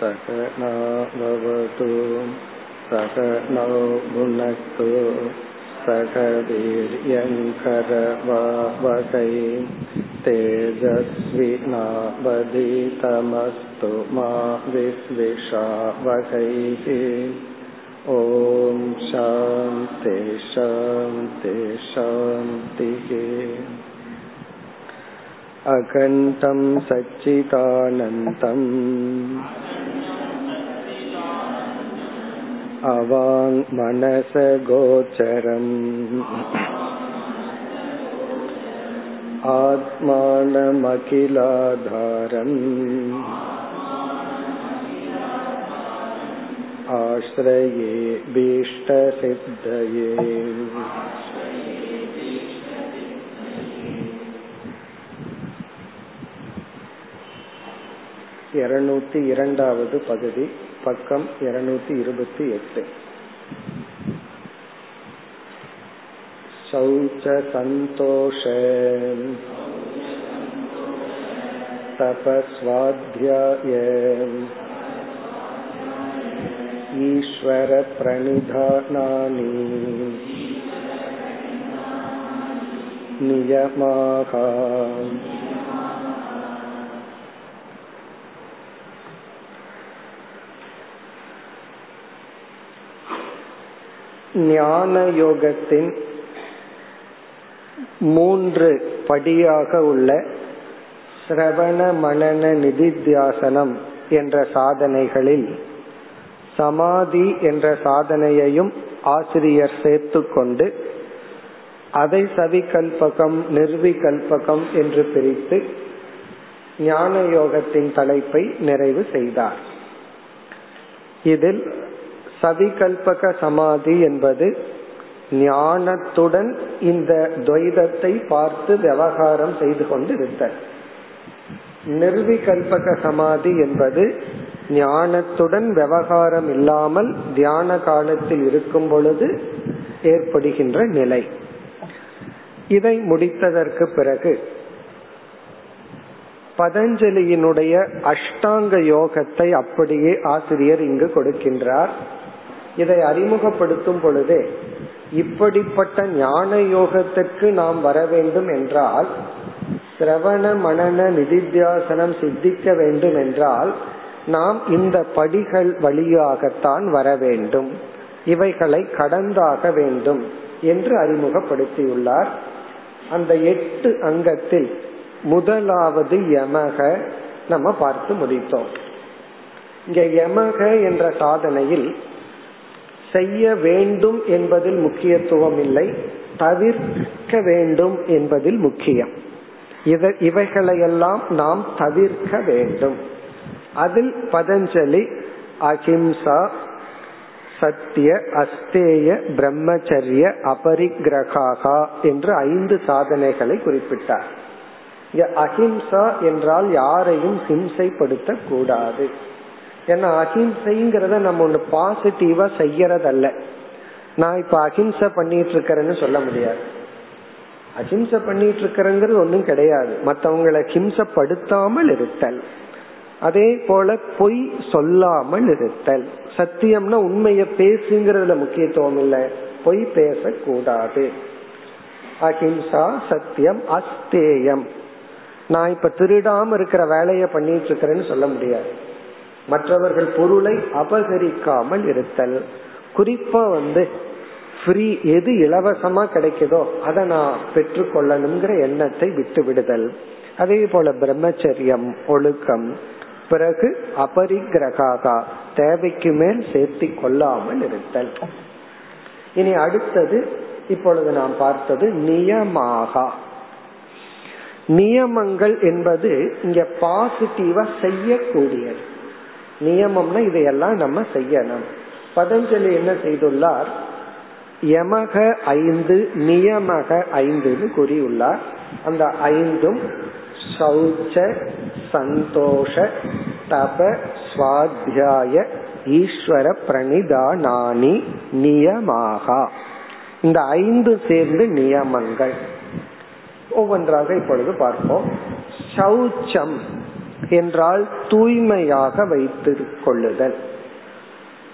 सकनावतु सकनौ भुनक्तु सह वीर्यङ्करवावकै तेजस्विनावधीतमस्तु मा विद्विषावकैः ॐ शान्ति शान्ति शान्तिः अकण्ठं सच्चिदानन्तम् अवाङ्मनसगोचरम् आत्मानमखिलाधारम् आश्रये भीष्टसिद्धये இருநூத்தி இரண்டாவது பகுதி பக்கம் இருநூத்தி இருபத்தி எட்டு शौच सन्तोष तपस्वाध्याय ईश्वरप्रणिधानानि नियमाः ஞான யோகத்தின் மூன்று படியாக உள்ள சிரவண மனன நிதித்தியாசனம் என்ற சாதனைகளில் சமாதி என்ற சாதனையையும் ஆசிரியர் சேர்த்து கொண்டு அதை சவிகல்பகம் நிர்விகல்பகம் என்று பிரித்து ஞான யோகத்தின் தலைப்பை நிறைவு செய்தார். இதில் சவிகல்பக சமாதி என்பது ஞானத்துடன் இந்த துவைதத்தை பார்த்து விவகாரம் செய்து கொண்டு இருத்தல் நிர்விகல்பக சமாதி என்பது ஞானத்துடன் விவகாரம் இல்லாமல் தியான காலத்தில் இருக்கும் பொழுது ஏற்படுகின்ற நிலை. இதை முடித்ததற்கு பிறகு பதஞ்சலியினுடைய அஷ்டாங்க யோகத்தை அப்படியே ஆசிரியர் இங்கு கொடுக்கின்றார். இதை அறிமுகப்படுத்தும் பொழுதே இப்படிப்பட்ட ஞான யோகத்திற்கு நாம் வர வேண்டும் என்றால் சிரவண மனன நிதித்தியாசனம் சித்திக்க வேண்டும் என்றால் நாம் இந்த படிகள் வழியாகத்தான் வர வேண்டும். இவைகளை கடந்தாக வேண்டும் என்று அறிமுகப்படுத்தியுள்ளார். அந்த எட்டு அங்கத்தில் முதலாவது யமக நம்ம பார்த்து முடித்தோம். இங்க யமக என்ற சாதனையில் செய்ய வேண்டும் என்பதில் முக்கியத்துவம் இல்லை தவிர்க்க வேண்டும் என்பதில் முக்கியம். இவைகளையெல்லாம் நாம் தவிர்க்க வேண்டும். அதில் பதஞ்சலி அஹிம்சா சத்திய அஸ்தேய பிரம்மச்சரிய அபரிகிரகாகா என்று ஐந்து சாதனைகளை குறிப்பிட்டார். அஹிம்சா என்றால் யாரையும் ஹிம்சைப்படுத்த கூடாது ஏன்னா அஹிம்சைங்கிறத நம்ம ஒண்ணு பாசிட்டிவா செய்யறதல்ல. நான் இப்ப அஹிம்சை பண்ணிட்டு இருக்கிறேன்னு சொல்ல முடியாது. அஹிம்சை பண்ணிட்டு இருக்கிறேங்கிறது ஒன்றும் கிடையாது. மற்றவங்களை ஹிம்சப்படுத்தாமல் இருத்தல். அதே போல பொய் சொல்லாமல் இருத்தல். சத்தியம்னா உண்மைய பேசுங்கிறதுல முக்கியத்துவம் இல்லை. பொய் பேசக்கூடாது. அஹிம்சா சத்தியம் அஸ்தேயம். நான் இப்ப திருடாம இருக்கிற வேலைய பண்ணிட்டு இருக்கிறேன்னு சொல்ல முடியாது. மற்றவர்கள் பொருளை அபகரிக்காமல் இருத்தல். குறிப்பா வந்து ஃப்ரீ எது இலவசமா கிடைக்குதோ அதை நான் பெற்றுக்கொள்ளணுங்கிற எண்ணத்தை விட்டு விடுதல் அதே போல பிரம்மச்சரியம் ஒழுக்கம். பிறகு அபரிகிரகாகா தேவைக்கு மேல் சேர்த்தி கொள்ளாமல் இருத்தல். இனி அடுத்தது இப்பொழுது நாம் பார்த்தது நியமாகா. நியமங்கள் என்பது இங்க பாசிட்டிவா செய்யக்கூடியது. நியமம்னா இதையெல்லாம் நம்ம செய்யணும். பதஞ்சலி என்ன செய்துள்ளார்? யமக ஐந்து நியமக ஐந்துன்னு கூறியுள்ளார். அந்த ஐந்தும் சௌச்ச சந்தோஷ தப சுவாத்தியாய ஈஸ்வர பிரணிதானானி நியமாகா. இந்த ஐந்து சேர்ந்து நியமங்கள். ஒவ்வொன்றாக இப்பொழுது பார்ப்போம். சௌச்சம். என்றால் தூய்மையாக வைத்து கொள்ளுதல்.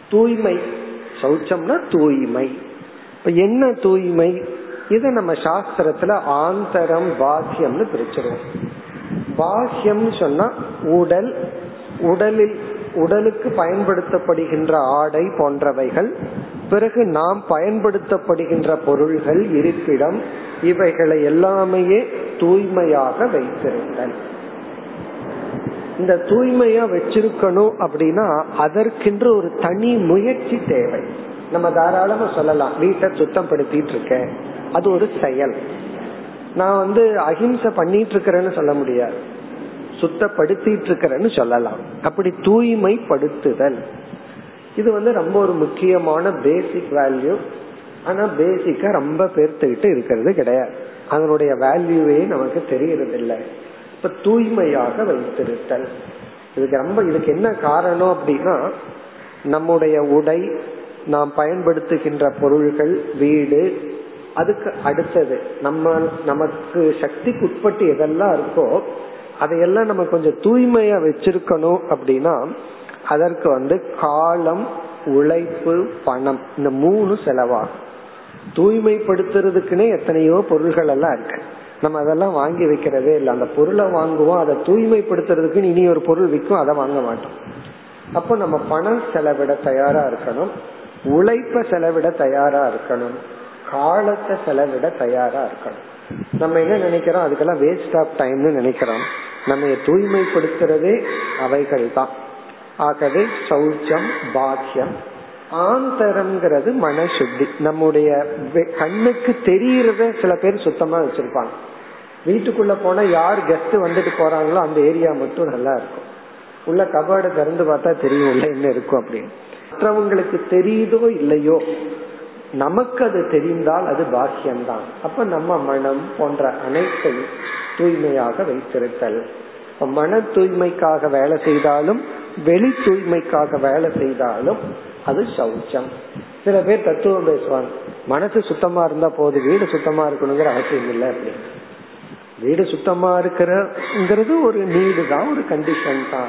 தூய்மை. சௌச்சம்னா தூய்மை. இப்ப என்ன தூய்மை? இத நம்ம சாஸ்திரத்துல ஆந்தரம் பாக்கியம்னு பிரிச்சிருவோம். பாக்கியம் சொன்னா உடல் உடலில் உடலுக்கு பயன்படுத்தப்படுகின்ற ஆடை போன்றவைகள் பிறகு நாம் பயன்படுத்தப்படுகின்ற பொருள்கள் இருப்பிடம் இவைகளை எல்லாமே தூய்மையாக வைத்திருத்தல். இந்த தூய்மையா வச்சிருக்கணும் அப்படின்னா அதற்கென்று ஒரு தனி முயற்சி தேவை. நம்ம தாராளமா சொல்லலாம். வீட்டை சுத்தப்படுத்திட்டு இருக்கேன் அது ஒரு செயல். நான் வந்து அஹிம்சை பண்ணிட்டு இருக்கிறேன்னு சொல்ல முடியாது. சுத்தப்படுத்திட்டு இருக்கிறேன்னு சொல்லலாம். அப்படி தூய்மைப்படுத்துதல். இது வந்து ரொம்ப ஒரு முக்கியமான பேசிக் வேல்யூ ஆனா பேசிக்கா ரொம்ப பேர்த்துக்கிட்டு இருக்கிறது கிடையாது. அதனுடைய வேல்யூவே நமக்கு தெரியறதில்லை. இப்ப தூய்மையாக வைத்திருத்தல். இதுக்கு ரொம்ப இதுக்கு என்ன காரணம் அப்படின்னா நம்முடைய உடை நாம் பயன்படுத்துகின்ற பொருள்கள் வீடு அதுக்கு அடுத்தது நம்ம நமக்கு சக்திக்கு உட்பட்டு எதெல்லாம் இருக்கோ அதையெல்லாம் நம்ம கொஞ்சம் தூய்மையா வச்சிருக்கணும் அப்படின்னா அதற்கு வந்து காலம் உழைப்பு பணம் இந்த மூணு செலவாகும். தூய்மைப்படுத்துறதுக்குன்னே எத்தனையோ பொருள்கள் எல்லாம் இருக்கு. நம்ம அதெல்லாம் வாங்கி வைக்கிறதே இல்லை. அந்த பொருளை வாங்குவோம் அதை தூய்மைப்படுத்துறதுக்கு இனி ஒரு பொருள் விற்கும் அதை வாங்க மாட்டோம். அப்போ நம்ம பணம் செலவிட தயாரா இருக்கணும் உழைப்ப செலவிட தயாரா இருக்கணும் காலத்தை செலவிட தயாரா இருக்கணும். நம்ம என்ன நினைக்கிறோம்? அதுக்கெல்லாம் வேஸ்ட் ஆஃப் டைம்னு நினைக்கிறோம். நம்ம தூய்மைப்படுத்துறதே அவைகள் தான். ஆகவே சௌச்சம் பாக்கியம் ஆந்தரம்ங்கிறது மனசுத்தி. நம்முடைய கண்ணுக்கு தெரியறத சில பேர் சுத்தமா வச்சிருப்பாங்க. வீட்டுக்குள்ள போனா யார் கெஸ்ட் வந்துட்டு போறாங்களோ அந்த ஏரியா மட்டும் நல்லா இருக்கும். உள்ள கபாடு திறந்து பார்த்தா தெரியும் உள்ள என்ன இருக்கும் அப்படின்னு. மற்றவங்களுக்கு தெரியுதோ இல்லையோ நமக்கு அது தெரிந்தால் அது பாக்கியம்தான். அப்ப நம்ம மனம் போன்ற அனைத்தை தூய்மையாக வைத்திருத்தல். மன தூய்மைக்காக வேலை செய்தாலும் வெளி தூய்மைக்காக வேலை செய்தாலும் அது சௌச்சம். சில பேர் தத்துவம் பேசுவாங்க. மனசு சுத்தமா இருந்தா போது வீடு சுத்தமா இருக்கணுங்கிற அவசியம் இல்லை அப்படின்னு. வீடு சுத்தமா இருக்கிறங்கிறது ஒரு நீடு தான் ஒரு கண்டிஷன் தான்.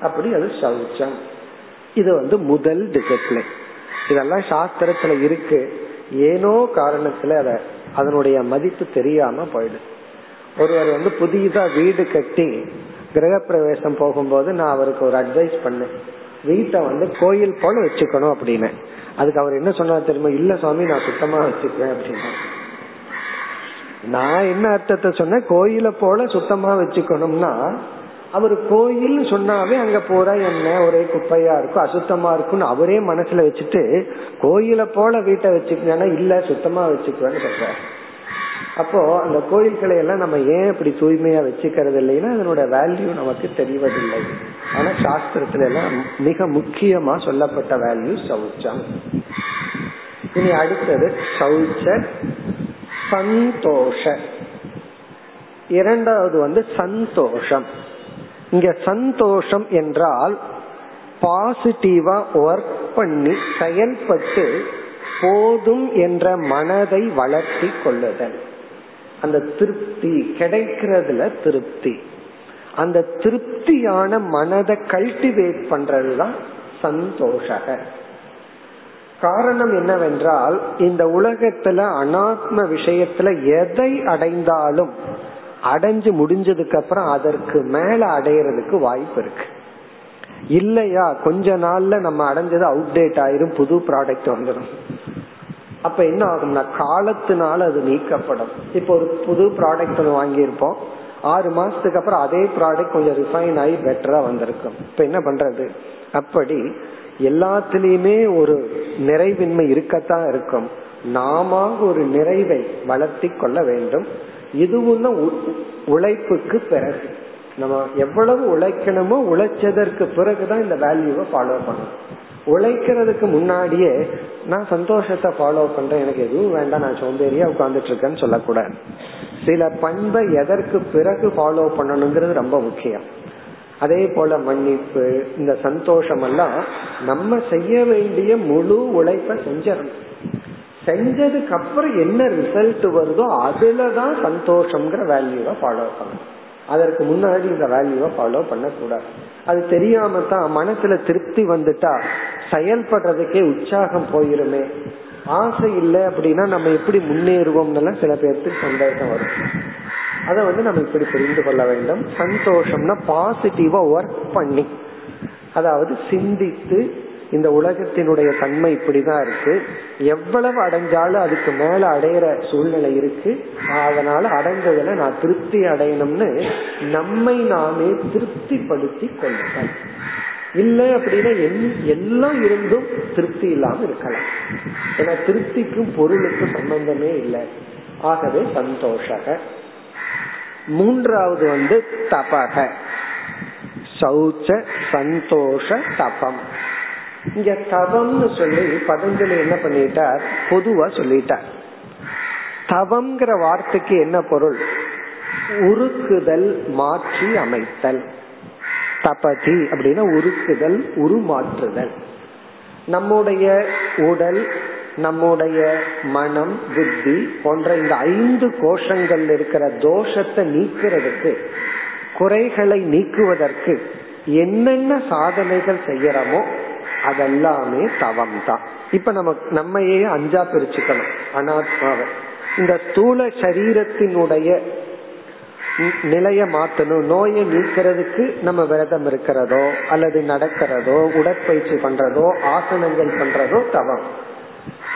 அப்படி அது சௌச்சம். இது வந்து முதல் டிசிப்ளின் இதெல்லாம் சாஸ்திரத்துல இருக்கு. ஏனோ காரணத்துல அத அதனுடைய மதிப்பு தெரியாம போயிடுது. ஒருவர் வந்து புதிதா வீடு கட்டி கிரக பிரவேசம் போகும்போது நான் அவருக்கு ஒரு அட்வைஸ் பண்ணேன். வீட்டை வந்து கோயில் போல வச்சுக்கணும் அப்படின்னு. அதுக்கு அவர் என்ன சொன்னார் தெரியுமா? இல்ல சுவாமி நான் சுத்தமா வச்சுக்குவேன் அப்படின்னா. நான் என்ன அர்த்தத்தை சொன்ன கோயில போல சுத்தமா வச்சுக்கணும்னா அவர் கோயில் சொன்னாவே அங்க போறா என்ன? ஒரே குப்பையா இருக்கும் அசுத்தமா இருக்கும்னு அவரே மனசுல வச்சுட்டு கோயில போல வீட்டை வச்சுக்கணும்னா இல்ல சுத்தமா வச்சுக்குவேன்னு சொல்ற அப்போ அந்த கோயில்களை எல்லாம் நம்ம ஏன் இப்படி தூய்மையா வச்சுக்கிறது இல்லைன்னா அதனோட வேல்யூ நமக்கு தெரிவதில்லை. ஆனா சாஸ்திரத்துல எல்லாம் மிக முக்கியமா சொல்லப்பட்ட வேல்யூ சௌச்சம். இனி அடுத்தது சௌச்ச சந்தோஷ. இரண்டாவது வந்து சந்தோஷம். இங்க சந்தோஷம் என்றால் பாசிட்டிவா ஒர்க் பண்ணி செயல்பட்டு போதும் என்ற மனதை வளர்த்தி கொள்ளுதல். அந்த திருப்தி கிடைக்கிறதுல திருப்தி. அந்த திருப்தியான மனதை கல்டிவேட் பண்றதுதான் சந்தோஷக. காரணம் என்னவென்றால் இந்த உலகத்துல அனாத்ம விஷயத்துல எதை அடைந்தாலும் அடைஞ்சு முடிஞ்சதுக்கு அப்புறம் அதற்கு மேல அடையறதுக்கு வாய்ப்பு இருக்கு. இல்லையா கொஞ்ச நாள்ல நம்ம அடைஞ்சது அவுடேட் ஆயிரும் புது ப்ராடக்ட் வந்துடும் அப்ப என்ன ஆகும்னா காலத்தினால அது நீக்கப்படும். இப்போ ஒரு புது ப்ராடக்ட் ஒன்று வாங்கியிருப்போம். ஆறு மாசத்துக்கு அப்புறம் அதே ப்ராடக்ட் கொஞ்சம் ரிஃபைன் ஆகி பெட்டரா வந்திருக்கும். இப்ப என்ன பண்றது? அப்படி எல்லாத்திலயுமே ஒரு நிறைவின்மை இருக்கத்தான் இருக்கும். நாம ஒரு நிறைவை வளர்த்தி கொள்ள வேண்டும். இதுவும் தான் உழைப்புக்கு பிறகு. நம்ம எவ்வளவு உழைக்கணுமோ உழைச்சதற்கு பிறகுதான் இந்த வேல்யூவை ஃபாலோ பண்ணணும். உழைக்கிறதுக்கு முன்னாடியே நான் சந்தோஷத்தை ஃபாலோ பண்றேன். எனக்கு எதுவும் வேண்டாம். நான் சோம்பேறியா உட்கார்ந்துட்டு இருக்கேன்னு சொல்லக்கூடாது. சில பண்பை எதற்கு பிறகு ஃபாலோ பண்ணணுங்கிறது ரொம்ப முக்கியம். அதே போல மன்னிப்பு இந்த சந்தோஷம் எல்லாம் நம்ம செய்ய வேண்டிய முழு உழைப்ப செஞ்சிடணும் செஞ்சதுக்கு அப்புறம் என்ன ரிசல்ட் வருதோ அதுலதான் சந்தோஷம்ங்கிற வேல்யூவை ஃபாலோ பண்ணணும். அதற்கு முன்னாடி இந்த வேல்யூவை ஃபாலோ பண்ணக்கூடாது. அது தெரியாம தான் மனசுல திருப்தி வந்துட்டா செயல்படுறதுக்கே உற்சாகம் போயிருமே. ஆசை இல்லை அப்படின்னா நம்ம எப்படி முன்னேறுவோம்னு சில பேர்த்துக்கு சந்தேகம் வரும். அதை வந்து நம்ம இப்படி புரிந்து கொள்ள வேண்டும். சந்தோஷம்னா பாசிட்டிவா ஒர்க் பண்ணி. அதாவது சிந்தித்து இந்த உலகத்தினுடைய தன்மை இப்படிதான் இருக்கு. எவ்வளவு அடைஞ்சாலும் அதுக்கு மேல அடையிற சூழ்நிலை இருக்கு. அதனால அடைஞ்சதுல நான் திருப்தி அடையணும்னு நம்மை நாமே திருப்திப்படுத்தி கொள்ளுங்கள். இல்லை அப்படின்னா எல்லாம் இருந்தும் திருப்தி இல்லாம இருக்கலாம். ஏன்னா திருப்திக்கும் பொருளுக்கும் சம்பந்தமே இல்லை. ஆகவே சந்தோஷக. மூன்றாவது வந்து தபக. சௌச்ச சந்தோஷ தபம். இங்க தவம்னு சொல்லி பதஞ்சலி என்ன பண்ணிட்டார்? பொதுவா சொல்லிட்டார். தவம்ங்கிற வார்த்தைக்கு என்ன பொருள்? உருக்குதல் மாற்றி அமைத்தல். தபதி அப்படின்னா உருக்குதல் உருமாற்றுதல். நம்முடைய உடல் நம்முடைய மனம் புத்தி போன்ற இந்த ஐந்து கோஷங்கள் இருக்கிற தோஷத்தை நீக்கிறதுக்கு குறைகளை நீக்குவதற்கு என்னென்ன சாதனைகள் செய்யறோமோ அதெல்லாமே தவம் தான் இப்ப நம்ம நம்மையே அஞ்சா பிரிச்சுக்கணும் அனாத்மாவை. இந்த ஸ்தூல சரீரத்தினுடைய நிலைய மாத்தணும். நோயை நீக்கிறதுக்கு நம்ம விரதம் இருக்கிறதோ அல்லது நடக்கிறதோ உடற்பயிற்சி பண்றதோ ஆசனங்கள் பண்றதோ தவம்.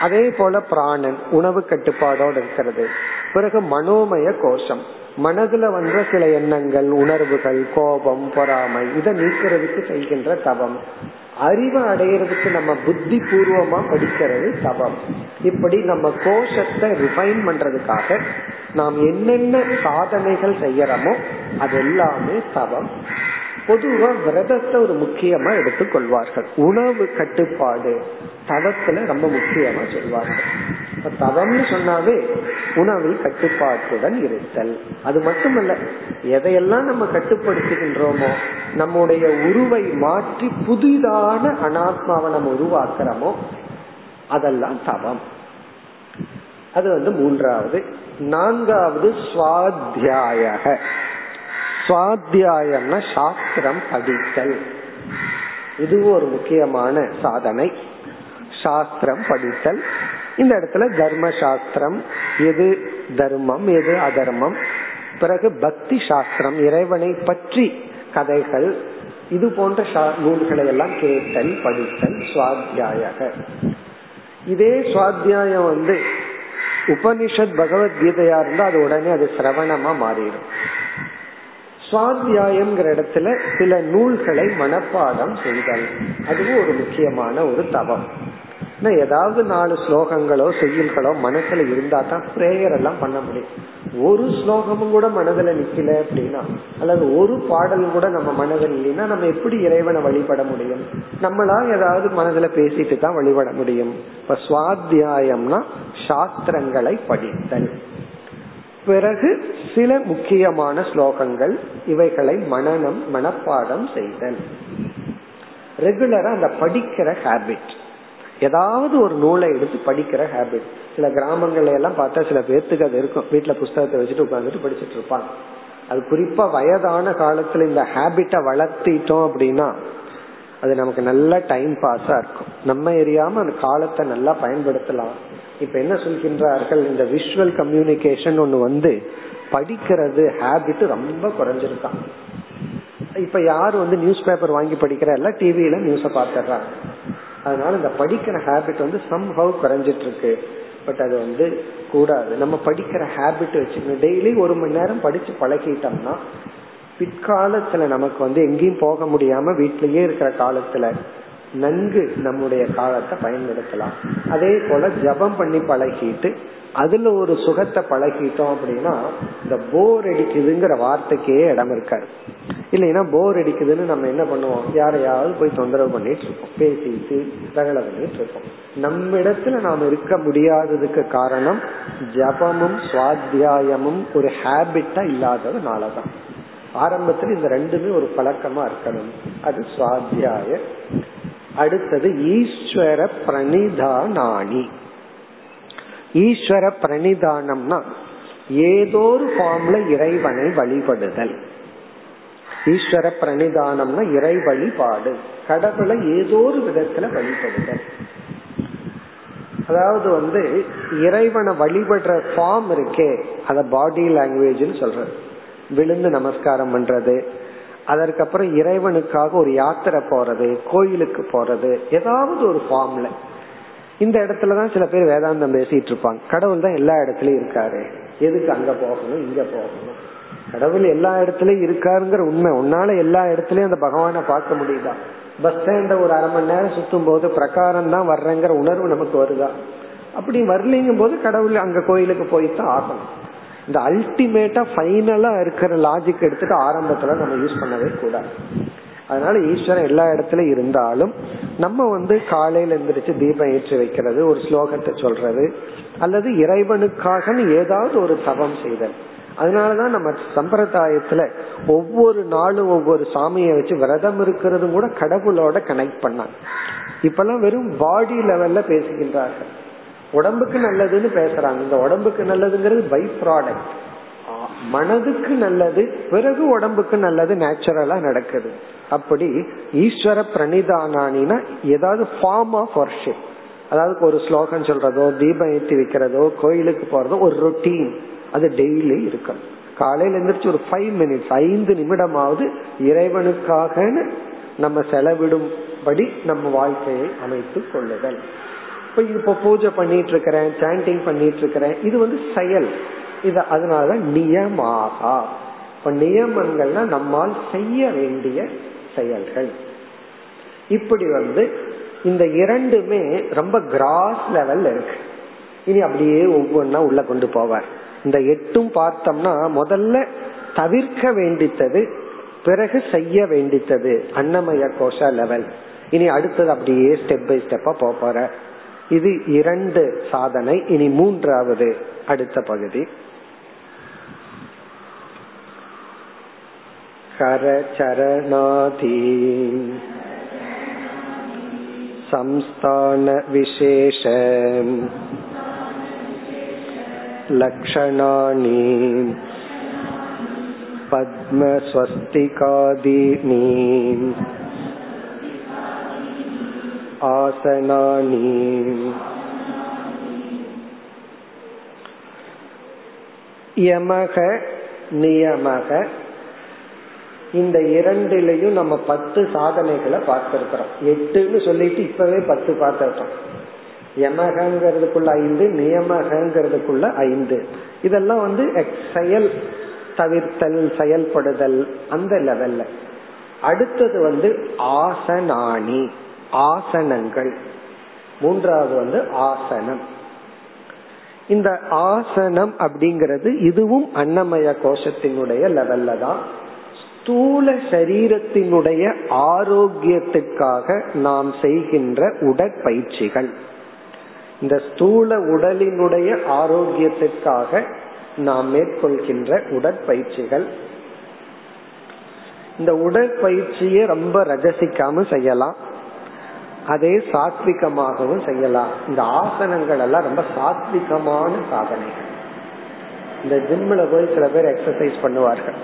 அதே போல பிராணன் உணவு கட்டுப்பாடோடு இருக்கிறது. பிறகு மனோமய கோஷம். மனதுல வந்த சில எண்ணங்கள் உணர்வுகள் கோபம் பொறாமை இதை நீக்கிறதுக்கு செய்கின்ற தவம். அறிவை அடையிறதுக்கு நம்ம புத்தி பூர்வமா படிக்கிறது தவம். இப்படி நம்ம கோஷத்தை ரிஃபைன் பண்றதுக்காக நாம் என்னென்ன சாதனைகள் செய்யறோமோ அது எல்லாமே தவம். பொதுவா விரதத்தை ஒரு முக்கியமா எடுத்துக்கொள்வார்கள். உணவு கட்டுப்பாடு தவத்துல ரொம்ப முக்கியமா சொல்வார்கள். தவம்னு சொன்னாவே உணவில் கட்டுப்பாட்டுடன் இருத்தல். அது மட்டுமல்ல எதையெல்லாம் நம்ம கட்டுப்படுத்துகின்றோமோ நம்முடைய உருவை மாற்றி புதிதான அனாத்மாவை நம்ம உருவாக்குறோமோ அதெல்லாம் தவம். அது வந்து மூன்றாவது. நான்காவது சுவாத்தியாயக சுவாத்தியாயம்னா சாஸ்திரம் படித்தல். இது ஒரு முக்கியமான சாதனை. சாஸ்திரம் படித்தல். இந்த இடத்துல தர்ம சாஸ்திரம் எது தர்மம் எது அதர்மம். பிறகு பக்தி சாஸ்திரம் இறைவனை பற்றி கதைகள். இது போன்ற நூல்களை எல்லாம் கேட்டல் படித்தல் சுவாத்தியாய இதே சுவாத்தியாயம் வந்து உபனிஷத் பகவத்கீதையா இருந்தா அது உடனே அது சிரவணமா மாறிடும். சுவாத்தியாயம்ங்கிற இடத்துல சில நூல்களை மனப்பாடம் செய்தல். அதுவும் ஒரு முக்கியமான ஒரு தவம். ஏதாவது நாலு ஸ்லோகங்களோ செய்யுள்களோ மனசுல இருந்தா தான் பிரேயர் எல்லாம் பண்ண முடியும். ஒரு ஸ்லோகமும் கூட மனதுல நிக்கல அப்படின்னா அல்லது ஒரு பாடலும் கூட நம்ம மனதில் இல்லைன்னா நம்ம எப்படி இறைவனை வழிபட முடியும்? நம்மளா ஏதாவது மனதுல பேசிட்டு தான் வழிபட முடியும். இப்ப சுவாத்தியாயம்னா சாஸ்திரங்களை படித்தல். பிறகு சில முக்கியமான ஸ்லோகங்கள் இவைகளை மனநம் மனப்பாடம் செய்தல். ரெகுலரா அந்த படிக்கிற ஹேபிட் ஏதாவது ஒரு நூலை எடுத்து படிக்கிற ஹேபிட் சில கிராமங்கள்ல எல்லாம் பார்த்தா சில பேர்த்துக்கு அது இருக்கும். வீட்டுல புஸ்தகத்தை வச்சுட்டு உட்காந்துட்டு படிச்சுட்டு இருப்பாங்க. அது குறிப்பா வயதான காலத்துல இந்த ஹேபிட்டை வளர்த்திட்டோம் அப்படின்னா அது நமக்கு நல்ல டைம் பாஸா இருக்கும். நம்ம எரியாம அந்த காலத்தை நல்லா பயன்படுத்தலாம். இப்ப என்ன சொல்கின்றார்கள் இந்த விஷுவல் கம்யூனிகேஷன் ஒண்ணு வந்து படிக்கிறது ஹேபிட் ரொம்ப குறைஞ்சிருக்கான். இப்ப யார் வந்து நியூஸ் பேப்பர் வாங்கி படிக்கிறா இல்ல டிவியில நியூஸ பாத்துறாங்க அதனால இந்த படிக்கிற ஹேபிட் வந்து சம்ஹவ் குறைஞ்சிட்டு இருக்கு பட் அது வந்து கூடாது. நம்ம படிக்கிற ஹேபிட் வச்சுக்கணும். டெய்லி ஒரு மணி நேரம் படிச்சு பழகிட்டோம்னா பிற்காலத்துல நமக்கு வந்து எங்கேயும் போக முடியாம வீட்லயே இருக்கிற காலத்துல நன்கு நம்முடைய காலத்தை பயன்படுத்தலாம். அதே போல ஜபம் பண்ணி பழகிட்டு அதுல ஒரு சுகத்தை பழகிட்டோம் அப்படின்னா இந்த போர் அடிக்குதுங்கிற வார்த்தைக்கே இடம் இருக்காது. இல்லைன்னா போர் அடிக்குதுன்னு நம்ம என்ன பண்ணுவோம்? யாரையாவது போய் தொந்தரவு பண்ணிட்டு இருக்கோம் பேசிட்டு ரகலை பண்ணிட்டு இருக்கோம் நம்ம இடத்துல நாம இருக்க முடியாததுக்கு காரணம் ஜபமும் சுவாத்தியாயமும் ஒரு ஹேபிட்டா இல்லாததுனாலதான். ஆரம்பத்துல இந்த ரெண்டுமே ஒரு பழக்கமா இருக்கணும். அது சுவாத்தியாய அடுத்தது ஈஸ்வர பிரணிதானானி ஈஸ்வர பிரணிதானம்னா ஏதோ ஒரு ஃபார்ம்ல இறைவனை வழிபடுதல். ஈஸ்வர பிரணிதானம்னா இறை வழிபாடு. கடவுளை ஏதோ ஒரு விதத்துல வழிபடுதல். அதாவது வந்து இறைவனை வழிபடுற ஃபார்ம் இருக்கே அத பாடி லாங்குவேஜ் சொல்றது. விழுந்து நமஸ்காரம் பண்றது அதற்கப்புறம் இறைவனுக்காக ஒரு யாத்திரை போறது கோயிலுக்கு போறது ஏதாவது ஒரு ஃபார்ம்ல இந்த இடத்துலதான் சில பேர் வேதாந்தம் பேசிட்டு இருப்பாங்க. கடவுள் தான் எல்லா இடத்துலயும் இருக்காரு. எதுக்கு அங்க போகணும் இங்க போகணும்? கடவுள் எல்லா இடத்துலயும் இருக்காருங்கிற உண்மை. உன்னால எல்லா இடத்துலயும் அந்த பகவானை பார்க்க முடியுதா? பஸ் ஸ்டாண்ட ஒரு அரை மணி நேரம் சுத்தும் போது பிரகாரம் தான் வர்றேங்கிற உணர்வு நமக்கு வருதா? அப்படி வரலிங்கும் போது கடவுள் அங்க கோயிலுக்கு போய்தான் ஆகணும். இந்த அல்டிமேட்டா ஃபைனலா இருக்கிற லாஜிக் எடுத்துட்டு ஆரம்பத்துல நம்ம யூஸ் பண்ணவே கூடாது. அதனால ஈஸ்வரன் எல்லா இடத்துலயும் இருந்தாலும் நம்ம வந்து காலையில எந்திரிச்சு தீபம் ஏற்றி வைக்கிறது ஒரு ஸ்லோகத்தை சொல்றது அல்லது இறைவனுக்காக ஏதாவது ஒரு தவம் செய்தல். அதனாலதான் நம்ம சம்பிரதாயத்துல ஒவ்வொரு நாளும் ஒவ்வொரு சாமியை வச்சு விரதம் இருக்கிறதும் கூட கடவுளோட கனெக்ட் பண்ணாங்க. இப்பெல்லாம் வெறும் பாடி லெவல்ல பேசுகின்றார்கள். உடம்புக்கு நல்லதுன்னு பேசுறாங்க. இந்த உடம்புக்கு நல்லதுங்கிறது பை ப்ராடக்ட் மனதுக்கு நல்லது பிறகு உடம்புக்கு நல்லது நேச்சுரலா நடக்குது. அப்படி ஈஸ்வர பிரணிதானினா ஏதாவது ஃபார்ம் ஆஃப் ஒர்ஷிப் அதாவது ஒரு ஸ்லோகம் சொல்றதோ தீபம் ஏற்றி வைக்கிறதோ கோயிலுக்கு போறதோ ஒரு ரொட்டீன் அது டெய்லி இருக்கும். காலையில எந்திரிச்சு ஒரு ஃபைவ் மினிட்ஸ் ஐந்து நிமிடமாவது இறைவனுக்காக நம்ம செலவிடும்படி நம்ம வாழ்க்கையை அமைத்து கொள்ளுதல். இப்ப இப்போ பூஜை பண்ணிட்டு இருக்கிறேன் சாண்டிங் பண்ணிட்டு இருக்கிறேன் இது வந்து செயல். இது அதனாலதான் நியமாகா. இப்ப நியமங்கள்னா நம்மால் செய்ய வேண்டிய செயல்கள். இப்படி வந்து இந்த இரண்டுமே ரொம்ப கிராஸ் லெவல்ல இருக்கு. இனி அப்படியே ஒவ்வொன்னா உள்ள கொண்டு போவார். இந்த எட்டும் பார்த்தோம்னா முதல்ல தவிர்க்க வேண்டித்தது பிறகு செய்ய வேண்டித்தது அன்னமய கோஷ லெவல் இனி அடுத்தது அப்படியே ஸ்டெப் பை ஸ்டெப்பா போற. இது இரண்டு சாதனை இனி மூன்றாவது அடுத்த பகுதி करचरणादि संस्थानविशेष लक्षणानि पद्मस्वस्तिकादीनि ஆசனானி. யமக நியமக. இந்த இரண்டிலையும் நம்ம பத்து சாதனைகளை பார்த்திருக்கிறோம். எட்டுன்னு சொல்லிட்டு இப்பவே பத்து பார்த்துருக்கோம் யமகங்கிறதுக்குள்ள ஐந்து நியமகங்கிறதுக்குள்ள ஐந்து. இதெல்லாம் வந்து செயல் தவிர்த்தல் செயல்படுதல் அந்த லெவல்ல அடுத்தது வந்து ஆசனானி. ஆசனங்கள். மூன்றாவது வந்து ஆசனம். இந்த ஆசனம் அப்படிங்கிறது இதுவும் அன்னமய கோஷத்தினுடைய லெவல்ல தான். ஸ்தூல சரீரத்தினுடைய ஆரோக்கியத்துக்காக நாம் செய்கின்ற உடற்பயிற்சிகள். இந்த ஸ்தூல உடலினுடைய ஆரோக்கியத்திற்காக நாம் மேற்கொள்கின்ற உடற்பயிற்சிகள். இந்த உடற்பயிற்சியை ரொம்ப ரகசிக்காம செய்யலாம். அதே சாத்விகமாகவும் செய்யலாம். இந்த ஆசனங்கள் எல்லாம் ரொம்ப சாத்விகமான சாதனைகள். இந்த ஜிம்ல போய் சில பேர் எக்ஸசைஸ் பண்ணுவார்கள்.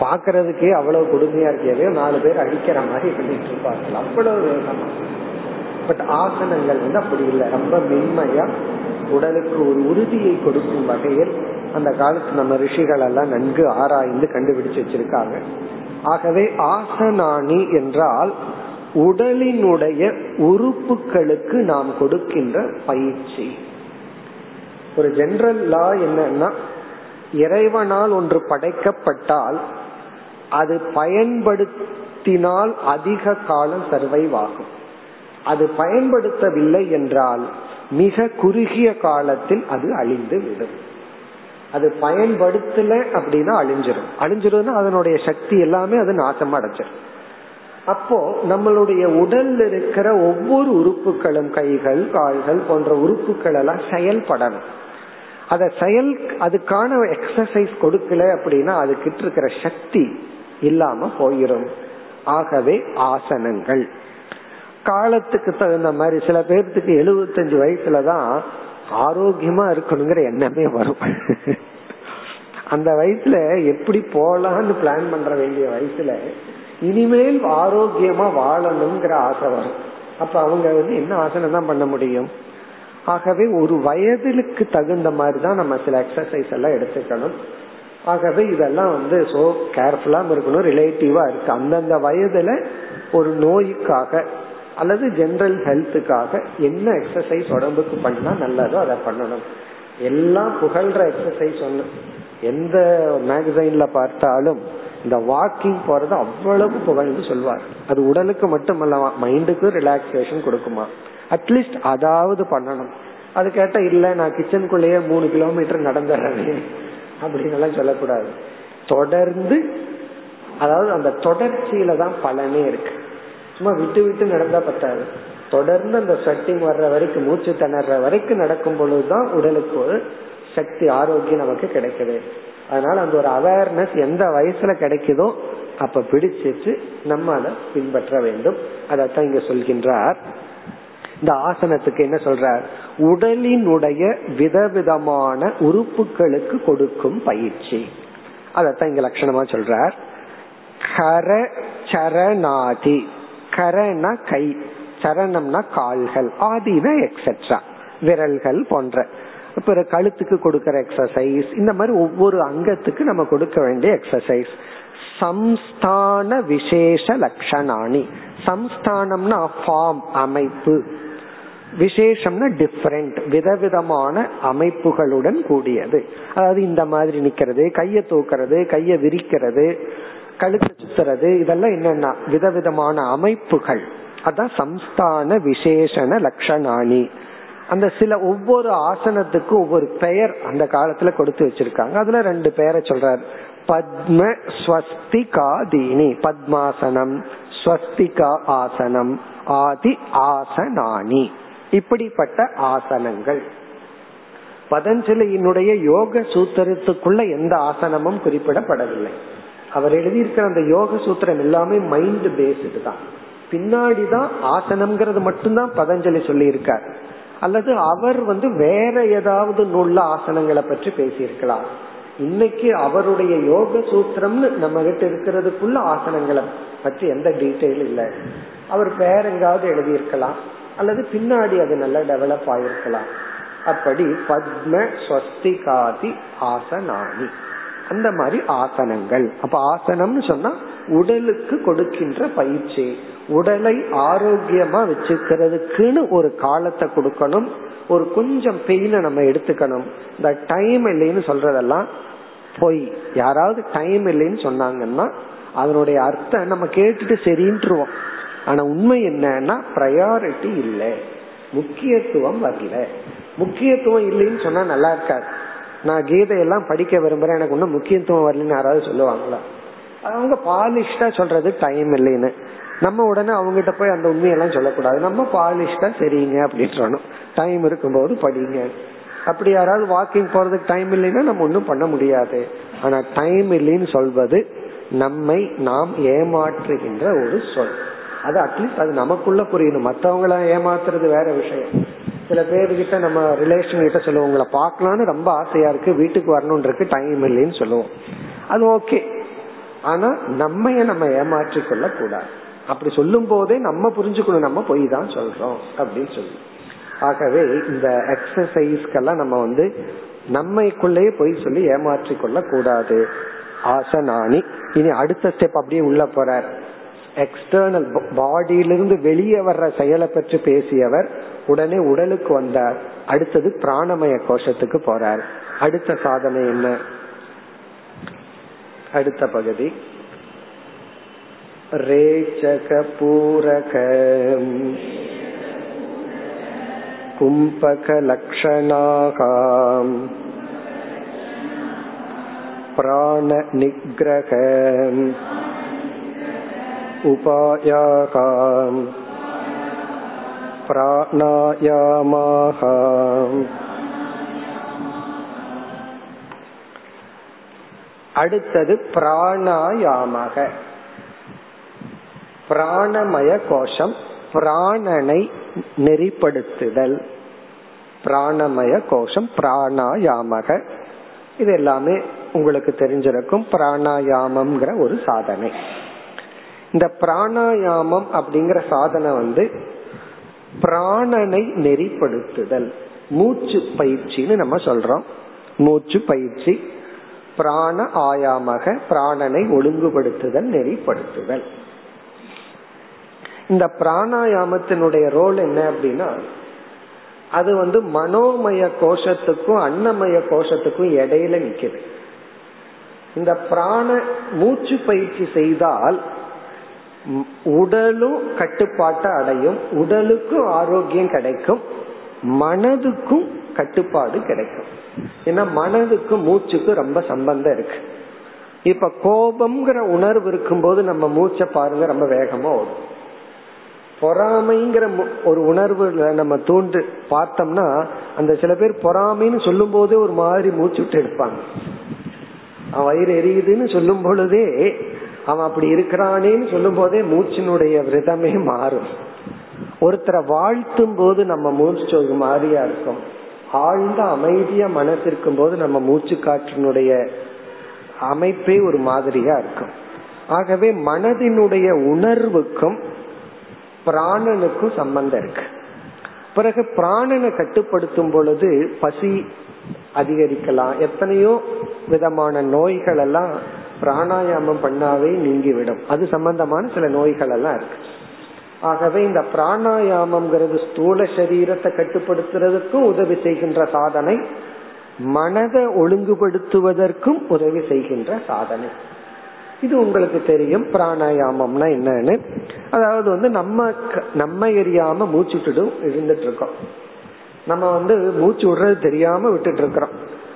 பாக்குறதுக்கே அவ்வளவு கொடுமையா இருக்கவே நாலு பேர் அடிக்கிற மாதிரி பண்ணிட்டு இருப்பார்கள். அவ்வளவு பட் ஆசனங்கள் வந்து அப்படி இல்லை. ரொம்ப மென்மையா உடலுக்கு ஒரு உறுதியை கொடுக்கும் வகையில் அந்த காலத்து நம்ம ரிஷிகள் எல்லாம் நன்கு ஆராய்ந்து கண்டுபிடிச்சு வச்சிருக்காங்க. ஆகவே ஆசனானி என்றால் உடலினுடைய உறுப்புகளுக்கு நாம் கொடுக்கின்ற பயிற்சி. ஒரு ஜெனரல் லா என்னன்னா இறைவனால் ஒன்று படைக்கப்பட்டால் அது பயன்படுத்தினால் அதிக காலம் சர்வைவ் ஆகும். அது பயன்படுத்தவில்லை என்றால் மிக குறுகிய காலத்தில் அது அழிந்து விடும். அது பயன்படுத்தல அப்படின்னா அழிஞ்சிடும் அழிஞ்சிடும்னா அதனுடைய சக்தி எல்லாமே அது நாசம் அடைஞ்சிடும் அப்போ நம்மளுடைய உடல்ல இருக்கிற ஒவ்வொரு உறுப்புகளும் கைகள் கால்கள் போன்ற உறுப்புகள் எல்லாம் செயல்படணும். அத செயல் அதுக்கான எக்ஸசைஸ் கொடுக்கல அப்படின்னா அதுக்கிட்ட இருக்கிற சக்தி இல்லாம போயிடும் ஆகவே ஆசனங்கள். காலத்துக்கு தகுந்த மாதிரி சில பேர்த்துக்கு எழுபத்தஞ்சு வயசுலதான் ஆரோக்கியமா இருக்கணுங்கிற எண்ணமே வரும். அந்த வயசுல எப்படி போலான்னு பிளான் பண்ற வேண்டிய வயசுல இனிமேல் ஆரோக்கியமா வாழணுங்கிற ஆசை வரும். அப்ப அவங்க வந்து என்ன ஆசனம் தான் பண்ண முடியும்? ஆகவே ஒரு வயதிலுக்கு தகுந்த மாதிரி தான் நம்ம சில எக்ஸசைஸ் எல்லாம் எடுத்துக்கணும். ஆகவே இதெல்லாம் வந்து சோ கேர்ஃபுல்லா இருக்கணும் ரிலேட்டிவா இருக்கு. அந்தந்த வயதுல ஒரு நோய்க்காக அல்லது ஜென்ரல் ஹெல்த்துக்காக என்ன எக்ஸசைஸ் உடம்புக்கு பண்ணா நல்லதோ அதை பண்ணணும். எல்லாம் புகழ்ற எக்ஸசைஸ் ஒன்று எந்த மேகசைன்ல பார்த்தாலும் இந்த வாக்கிங் போறது அவ்வளவு புகழ்ந்து சொல்வார். அது உடலுக்கு மட்டுமல்லவா மைண்டுக்கும் ரிலாக்ஸேஷன் கொடுக்குமா? அட்லீஸ்ட் அதாவது பண்ணணும். அது கேட்டா இல்ல நான் கிச்சனுக்குள்ளேயே மூணு கிலோமீட்டர் நடந்துடுறேன் அப்படின்னு எல்லாம் சொல்லக்கூடாது. தொடர்ந்து அதாவது அந்த தொடர்ச்சியில தான் பலனே இருக்கு. சும்மா விட்டு விட்டு நடந்தா பத்தாது. தொடர்ந்து அந்த ஸ்வெட்டிங் வர்ற வரைக்கும் மூச்சு திணற வரைக்கும் நடக்கும் பொழுதுதான் உடலுக்கு ஒரு சக்தி ஆரோக்கியம் நமக்கு கிடைக்குது. அதனால அந்த ஒரு அவேர்னஸ் எந்த வயசுல கிடைக்குதோ அப்ப பிடிச்சிட்டு நம்ம அதை பின்பற்ற வேண்டும். அதத்தான் இங்க சொல்கின்றார். இந்த ஆசனத்துக்கு என்ன சொல்றார்? உடலினுடைய விதவிதமான உறுப்புகளுக்கு கொடுக்கும் பயிற்சி. அதத்தான் இங்க லட்சணமா சொல்றார். கர சரணாதி. கரனா கை சரணம்னா கால்கள் ஆதின எக்ஸெட்ரா விரல்கள் போன்ற. பிற கழுத்துக்கு கொடுக்கற எக்ஸசைஸ் இந்த மாதிரி ஒவ்வொரு அங்கத்துக்கு நம்ம கொடுக்க வேண்டிய எக்ஸசைஸ் சம்ஸ்தான விசேஷ லட்சணாணி சம்ஸ்தானம்னா ஃபார்ம் அமைப்பு. விசேஷம்னா டிஃபரெண்ட் விதவிதமான அமைப்புகளுடன் கூடியது. அதாவது இந்த மாதிரி நிக்கிறது கைய தூக்குறது கைய விரிக்கிறது கழுத்து சுத்துறது இதெல்லாம் என்னன்னா விதவிதமான அமைப்புகள். அதான் சம்ஸ்தான விசேஷண லட்சணாணி அந்த சில ஒவ்வொரு ஆசனத்துக்கும் ஒவ்வொரு பெயர் அந்த காலத்துல கொடுத்து வச்சிருக்காங்க. அதுல ரெண்டு பெயரை சொல்றாரு. பத்ம ஸ்வஸ்திகாதீனி. பத்மாசனம் ஸ்வஸ்திகா ஆசனம் ஆதி ஆசனானி. இப்படிப்பட்ட ஆசனங்கள். பதஞ்சலியினுடைய யோக சூத்திரத்துக்குள்ள எந்த ஆசனமும் குறிப்பிடப்படவில்லை. அவர் எழுதியிருக்கிற அந்த யோக சூத்திரம் எல்லாமே மைண்ட் பேஸ்டு தான். பின்னாடிதான் ஆசனம்ங்கிறது மட்டும்தான் பதஞ்சலி சொல்லி இருக்கார் அல்லது அவர் வந்து வேற ஏதாவது நூல்ல ஆசனங்களை பற்றி பேசியிருக்கலாம். இன்னைக்கு அவருடைய யோக சூத்திரம்னு நம்ம கிட்ட இருக்கிறதுக்குள்ள ஆசனங்களை பற்றி எந்த டீட்டெயில் இல்லை. அவர் வேற எங்காவது எழுதியிருக்கலாம். அல்லது பின்னாடி அது நல்லா டெவலப் ஆயிருக்கலாம். அப்படி பத்ம ஸ்வஸ்திகாதி ஆசனானி. அந்த மாதிரி ஆசனங்கள். அப்ப ஆசனம்னு சொன்னா உடலுக்கு கொடுக்கின்ற பயிற்சி. உடலை ஆரோக்கியமா வச்சுக்கிறதுக்குன்னு ஒரு காலத்தை கொடுக்கணும். ஒரு கொஞ்சம் பெயினை நம்ம எடுத்துக்கணும். இந்த டைம் இல்லைன்னு சொல்றதெல்லாம் பொய். யாராவது டைம் இல்லைன்னு சொன்னாங்கன்னா அதனுடைய அர்த்தம் நம்ம கேட்டுட்டு சரின்ட்டுருவோம். ஆனா உண்மை என்னன்னா ப்ரையாரிட்டி இல்லை. முக்கியத்துவம் வரல. முக்கியத்துவம் இல்லைன்னு சொன்னா நல்லா இருக்காது. நான் கீதையெல்லாம் படிக்க விரும்புறேன். எனக்கு ஒன்றும் முக்கியத்துவம் வரலன்னு யாராவது சொல்லுவாங்களா? அவங்க பாலிஷ்டா சொல்றது டைம் இல்லைன்னு. நம்ம உடனே அவங்ககிட்ட போய் அந்த உண்மையெல்லாம் சொல்லக்கூடாது. நம்ம பாலிஷ்டா சரிங்க அப்படின்னு சொல்லணும் டைம் இருக்கும்போது படிங்க. அப்படி யாராவது வாக்கிங் போறதுக்கு டைம் இல்லைன்னா நம்ம ஒன்றும் பண்ண முடியாது. ஆனா டைம் இல்லைன்னு சொல்வது நம்மை நாம் ஏமாற்றுகின்ற ஒரு சொல். அது அட்லீஸ்ட் அது நமக்குள்ள புரியணும் மற்றவங்கள ஏமாத்துறது வேற விஷயம். சில பேர்கிட்ட நம்ம ரிலேஷன் கிட்ட சொல்லுவோம். உங்களை பார்க்கலான்னு ரொம்ப ஆசையா இருக்கு. வீட்டுக்கு வரணும் இருக்கு டைம் இல்லைன்னு சொல்லுவோம். அது ஓகே ஆனா நம்மைய நம்ம ஏமாற்றி கொள்ள கூடாது அப்படி சொல்லும் போதே நம்ம புரிஞ்சுக்கணும் நம்ம போய் தான் சொல்றோம் அப்படின்னு சொல்லி. ஆகவே இந்த எக்ஸசைஸ்க்கெல்லாம் நம்ம வந்து நம்மைக்குள்ளேயே போய் சொல்லி ஏமாற்றி கொள்ள கூடாது ஆசனானி. இனி அடுத்த ஸ்டெப் அப்படியே உள்ள போறார். எக்ஸ்டர்னல் பாடியிலிருந்து வெளியே வர்ற செயலை பற்றி பேசியவர் உடனே உடலுக்கு வந்தார். அடுத்தது பிராணமய கோஷத்துக்கு போறார். அடுத்த சாதனை என்ன? அடுத்த பகுதி. ரேச்சக பூரக கும்பக லக்ஷணாக பிராண நிகிரக उपायाः प्राणायामाः அடுத்தது பிராணாயாமக பிராணமய கோஷம் பிராணனை நெறிப்படுத்துதல். பிராணமய கோஷம் பிராணாயாமக. இது எல்லாமே உங்களுக்கு தெரிஞ்சிருக்கும் பிராணாயாமம்ங்கிற ஒரு சாதனை. இந்த பிராணாயாமம் அப்படிங்கிற சாதனை வந்து பிராணனை நெறிப்படுத்துதல். மூச்சு பயிற்சின்னு நம்ம சொல்றோம். மூச்சு பயிற்சி பிராண ஆயாமக பிராணனை ஒழுங்குபடுத்துதல் நெறிப்படுத்துதல். இந்த பிராணாயாமத்தினுடைய ரோல் என்ன அப்படின்னா அது வந்து மனோமய கோஷத்துக்கும் அன்னமய கோஷத்துக்கும் இடையில நிக்குது. இந்த பிராண மூச்சு பயிற்சி செய்தால் உடலும் கட்டுப்பாட்டை அடையும் உடலுக்கும் ஆரோக்கியம் கிடைக்கும் மனதுக்கும் கட்டுப்பாடு கிடைக்கும். ஏன்னா மனதுக்கும் மூச்சுக்கும் ரொம்ப சம்பந்தம் இருக்கு. இப்ப கோபம்ங்கிற உணர்வு இருக்கும்போது நம்ம மூச்சை பாருங்க ரொம்ப வேகமா ஓடும். பொறாமைங்கிற ஒரு உணர்வு நம்ம தூண்டு பார்த்தோம்னா அந்த சில பேர் பொறாமைன்னு சொல்லும் போதே ஒரு மாதிரி மூச்சு விட்டு எடுப்பாங்க. அவன் வயிறு எரியுதுன்னு சொல்லும் பொழுதே அவன் அப்படி இருக்கிறானேன்னு சொல்லும் போதே மூச்சினுடைய விரதமே மாறும். ஒருத்தரை வாழ்த்தும் போது நம்ம மூச்சு ஒரு மாதிரியா இருக்கும். ஆழ்ந்த அமைதியா மனசு போது நம்ம மூச்சு காற்றினுடைய அமைப்பே ஒரு மாதிரியா இருக்கும். ஆகவே மனதினுடைய உணர்வுக்கும் பிராணனுக்கும் சம்பந்தம் இருக்கு. பிறகு பிராணனை கட்டுப்படுத்தும் பொழுது பசி அதிகரிக்கலாம். எத்தனையோ விதமான நோய்கள் எல்லாம் பிராணாயாமம் பண்ணாவே நீங்கிவிடும். அது சம்பந்தமான சில நோய்கள் எல்லாம் இருக்கு. ஆகவே இந்த பிராணாயாமம்ங்கிறது ஸ்தூல சரீரத்தை கட்டுப்படுத்துறதுக்கும் உதவி செய்கின்ற சாதனை மனதை ஒழுங்குபடுத்துவதற்கும் உதவி செய்கின்ற சாதனை. இது உங்களுக்கு தெரியும். பிராணாயாமம்னா என்னன்னு. அதாவது வந்து நம்ம நம்ம எரியாம மூச்சுட்டு இருந்துட்டு இருக்கோம் நம்ம வந்து மூச்சு விடுறது தெரியாம விட்டுட்டு இருக்கிறோம்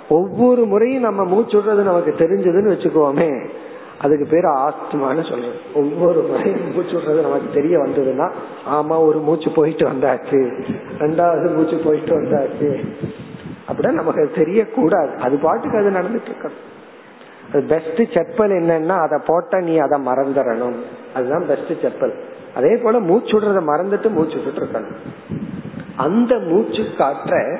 ஒவ்வொரு முறையும் நம்ம மூச்சு விடுறது நமக்கு தெரிஞ்சதுன்னு வச்சுக்கோமே அதுக்கு பேர் ஆத்மான்னு சொல்றது. ஒவ்வொரு முறையும் மூச்சு விடுறது நமக்கு தெரிய வந்ததுன்னா ஆமா ஒரு மூச்சு போயிட்டு வந்தாச்சு. ரெண்டாவது மூச்சு போயிட்டு வந்தாச்சு. அப்படின்னா நமக்கு அது தெரியக்கூடாது. அது பாட்டுக்கு அது நடந்துட்டு இருக்கணும் பெஸ்ட் செப்பல் என்னன்னா அதை போட்ட நீ அதை மறந்துடணும். அதுதான் பெஸ்ட் செப்பல். அதே போல மூச்சுடுறத மறந்துட்டு மூச்சு விட்டுட்டு இருக்கணும். அந்த மூச்சு காற்ற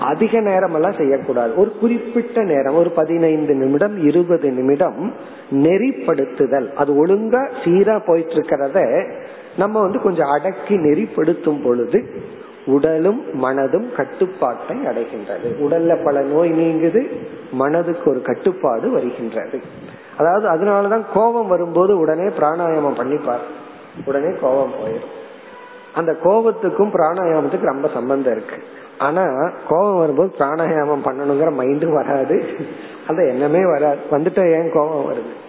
அதிக நேரம் எல்லாம் செய்யக்கூடாது. ஒரு குறிப்பிட்ட நேரம் ஒரு பதினைந்து நிமிடம் இருபது நிமிடம் நெறிப்படுத்துதல். அது ஒழுங்கா சீரா போயிட்டு இருக்கிறத நம்ம வந்து கொஞ்சம் அடக்கி நெறிப்படுத்தும் பொழுது உடலும் மனதும் கட்டுப்பாட்டை அடைகின்றது. உடல்ல பல நோய் நீங்குது மனதுக்கு ஒரு கட்டுப்பாடு வருகின்றது. அதாவது அதனாலதான் கோபம் வரும்போது உடனே பிராணாயாமம் பண்ணிப்பார். உடனே கோபம் போயிடும். அந்த கோபத்துக்கும் பிராணாயாமத்துக்கு ரொம்ப சம்பந்தம் இருக்கு. ஆனா கோபம் வரும்போது பிராணாயாமம் பண்ணணுங்கிற மைண்டும் வராது. அந்த எண்ணமே வராது. வந்துட்டு ஏன் கோபம் வருது?